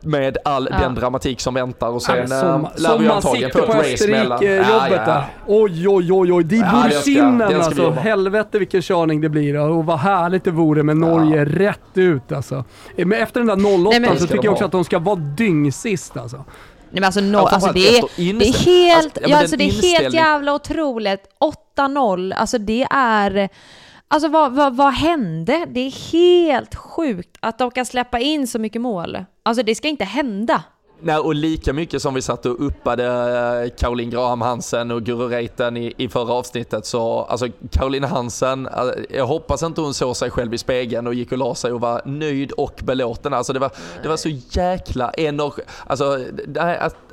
med all ja. den dramatik som väntar och sen ja, som, äh, vi antagligen få ett race mellan... Jobbet ja, ja. Oj, oj, oj, oj. Det ja, borde sinnen alltså. Helvete vilken körning det blir och vad härligt det vore med Norge rätt ut alltså. Men efter den där 08 Nej, men, så tycker jag också att de ska vara dyngsist alltså. men alltså, no, alltså det, är, det är helt, alltså, ja, alltså, det är helt jävla otroligt. 8-0, alltså det är... Alltså vad, vad, vad hände? Det är helt sjukt att de kan släppa in så mycket mål. Alltså det ska inte hända. Nej, och lika mycket som vi satt och uppade eh, Caroline Graham Hansen och Guru Reiten i, i förra avsnittet så, alltså Caroline Hansen, eh, jag hoppas inte hon såg sig själv i spegeln och gick och la sig och var nöjd och belåten. Alltså det var, det var så jäkla energi, alltså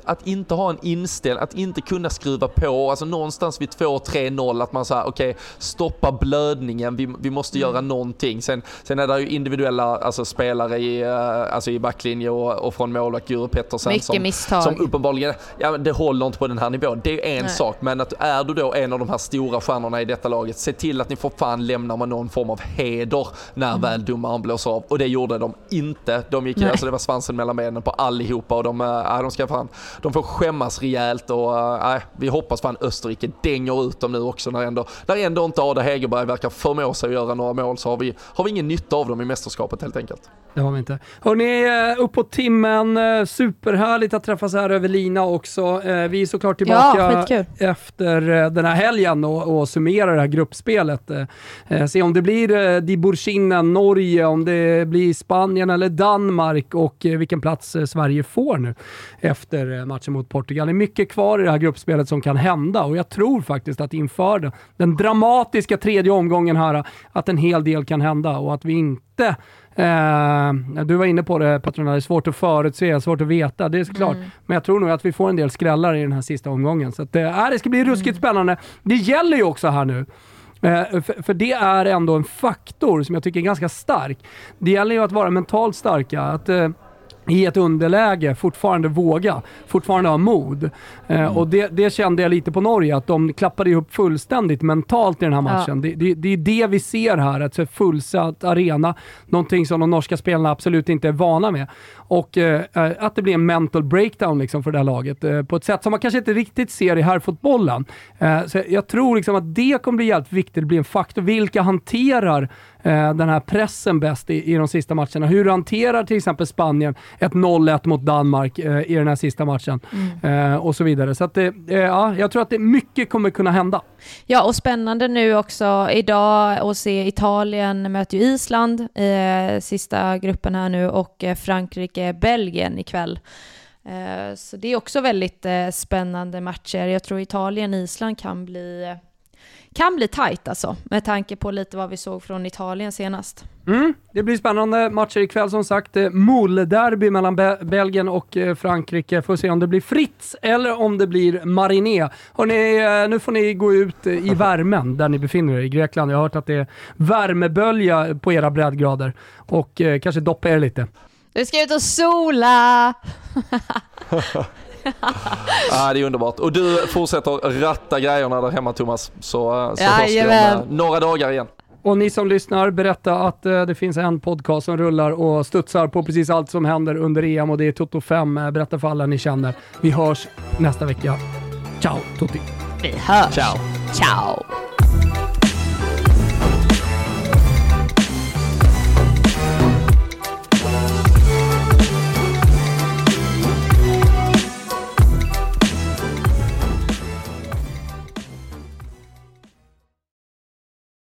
att, att inte ha en inställning, att inte kunna skruva på, alltså någonstans vid 2-3-0 att man säger okej, okay, stoppa blödningen, vi, vi måste mm. göra någonting. Sen, sen är det ju individuella alltså, spelare i, uh, alltså i backlinje och, och från målvakt Guru Pettersen Mycket som, misstag. som uppenbarligen, ja det håller inte på den här nivån. Det är en Nej. sak, men att är du då en av de här stora stjärnorna i detta laget, se till att ni får fan lämna med någon form av heder när mm. väl domaren blåser av. Och det gjorde de inte. De gick, alltså det var svansen mellan benen på allihopa och de, äh, de ska fan de får skämmas rejält och äh, vi hoppas fan Österrike dänger ut dem nu också när ändå, när ändå inte Ada Hegerberg verkar förmå sig att göra några mål så har vi, har vi ingen nytta av dem i mästerskapet helt enkelt. Det har vi inte. Hörni, eh, uppåt timmen, eh, superhärligt att träffas här över lina också. Vi är såklart tillbaka ja, efter den här helgen och, och summerar det här gruppspelet. Se om det blir Diburkinen, Norge, om det blir Spanien eller Danmark och vilken plats Sverige får nu efter matchen mot Portugal. Det är mycket kvar i det här gruppspelet som kan hända och jag tror faktiskt att inför den, dramatiska tredje omgången här, att en hel del kan hända och att vi inte Eh, du var inne på det Patrona, det är svårt att förutse, svårt att veta, det är såklart. Mm. Men jag tror nog att vi får en del skrällar i den här sista omgången. Så att, eh, det ska bli ruskigt mm. spännande. Det gäller ju också här nu. Eh, för, för, det är ändå en faktor som jag tycker är ganska stark. Det gäller ju att vara mentalt starka. Att, eh, i ett underläge fortfarande våga, fortfarande ha mod. Eh, mm. och det, det, kände jag lite på Norge, att de klappade ihop fullständigt mentalt i den här matchen. Ja. Det, det, det, är det vi ser här, ett fullsatt arena. Någonting som de norska spelarna absolut inte är vana med. Och eh, eh, att det blir en mental breakdown liksom för det här laget eh, på ett sätt som man kanske inte riktigt ser i herrfotbollen. Eh, så jag tror liksom att det kommer bli jävligt viktigt, det blir en faktor. Vilka hanterar eh, den här pressen bäst i, i de sista matcherna? Hur hanterar till exempel Spanien ett 0-1 mot Danmark eh, i den här sista matchen? Mm. och så vidare. Så att det, ja, jag tror att det mycket kommer kunna hända. Ja, och spännande nu också idag att se Italien möter ju Island i sista gruppen här nu och Frankrike Belgien ikväll. Eh, så det är också väldigt eh, spännande matcher. Jag tror Italien-Island kan bli, kan bli tajt alltså, med tanke på lite vad vi såg från Italien senast. Mm, det blir spännande matcher ikväll som sagt. Eh, Mull-derby mellan Be Belgien och Frankrike. Får se om det blir Fritz eller om det blir Mariné. Hörrni, nu får ni gå ut i värmen där ni befinner er i Grekland. Jag har hört att det är värmebölja på era breddgrader och kanske doppa er lite. Du ska ut och sola! [laughs] [laughs] ah, det är underbart. Och du fortsätter ratta grejerna där hemma Thomas. Så, eh, så hörs vi om eh, några dagar igen. Och ni som lyssnar, berätta att uh, det finns en podcast som rullar och studsar på precis allt som händer under EM och det är Toto 5. Uh, berätta för alla ni känner. Vi hörs nästa vecka. Ciao Tutti! Vi hörs! Ciao! Ciao!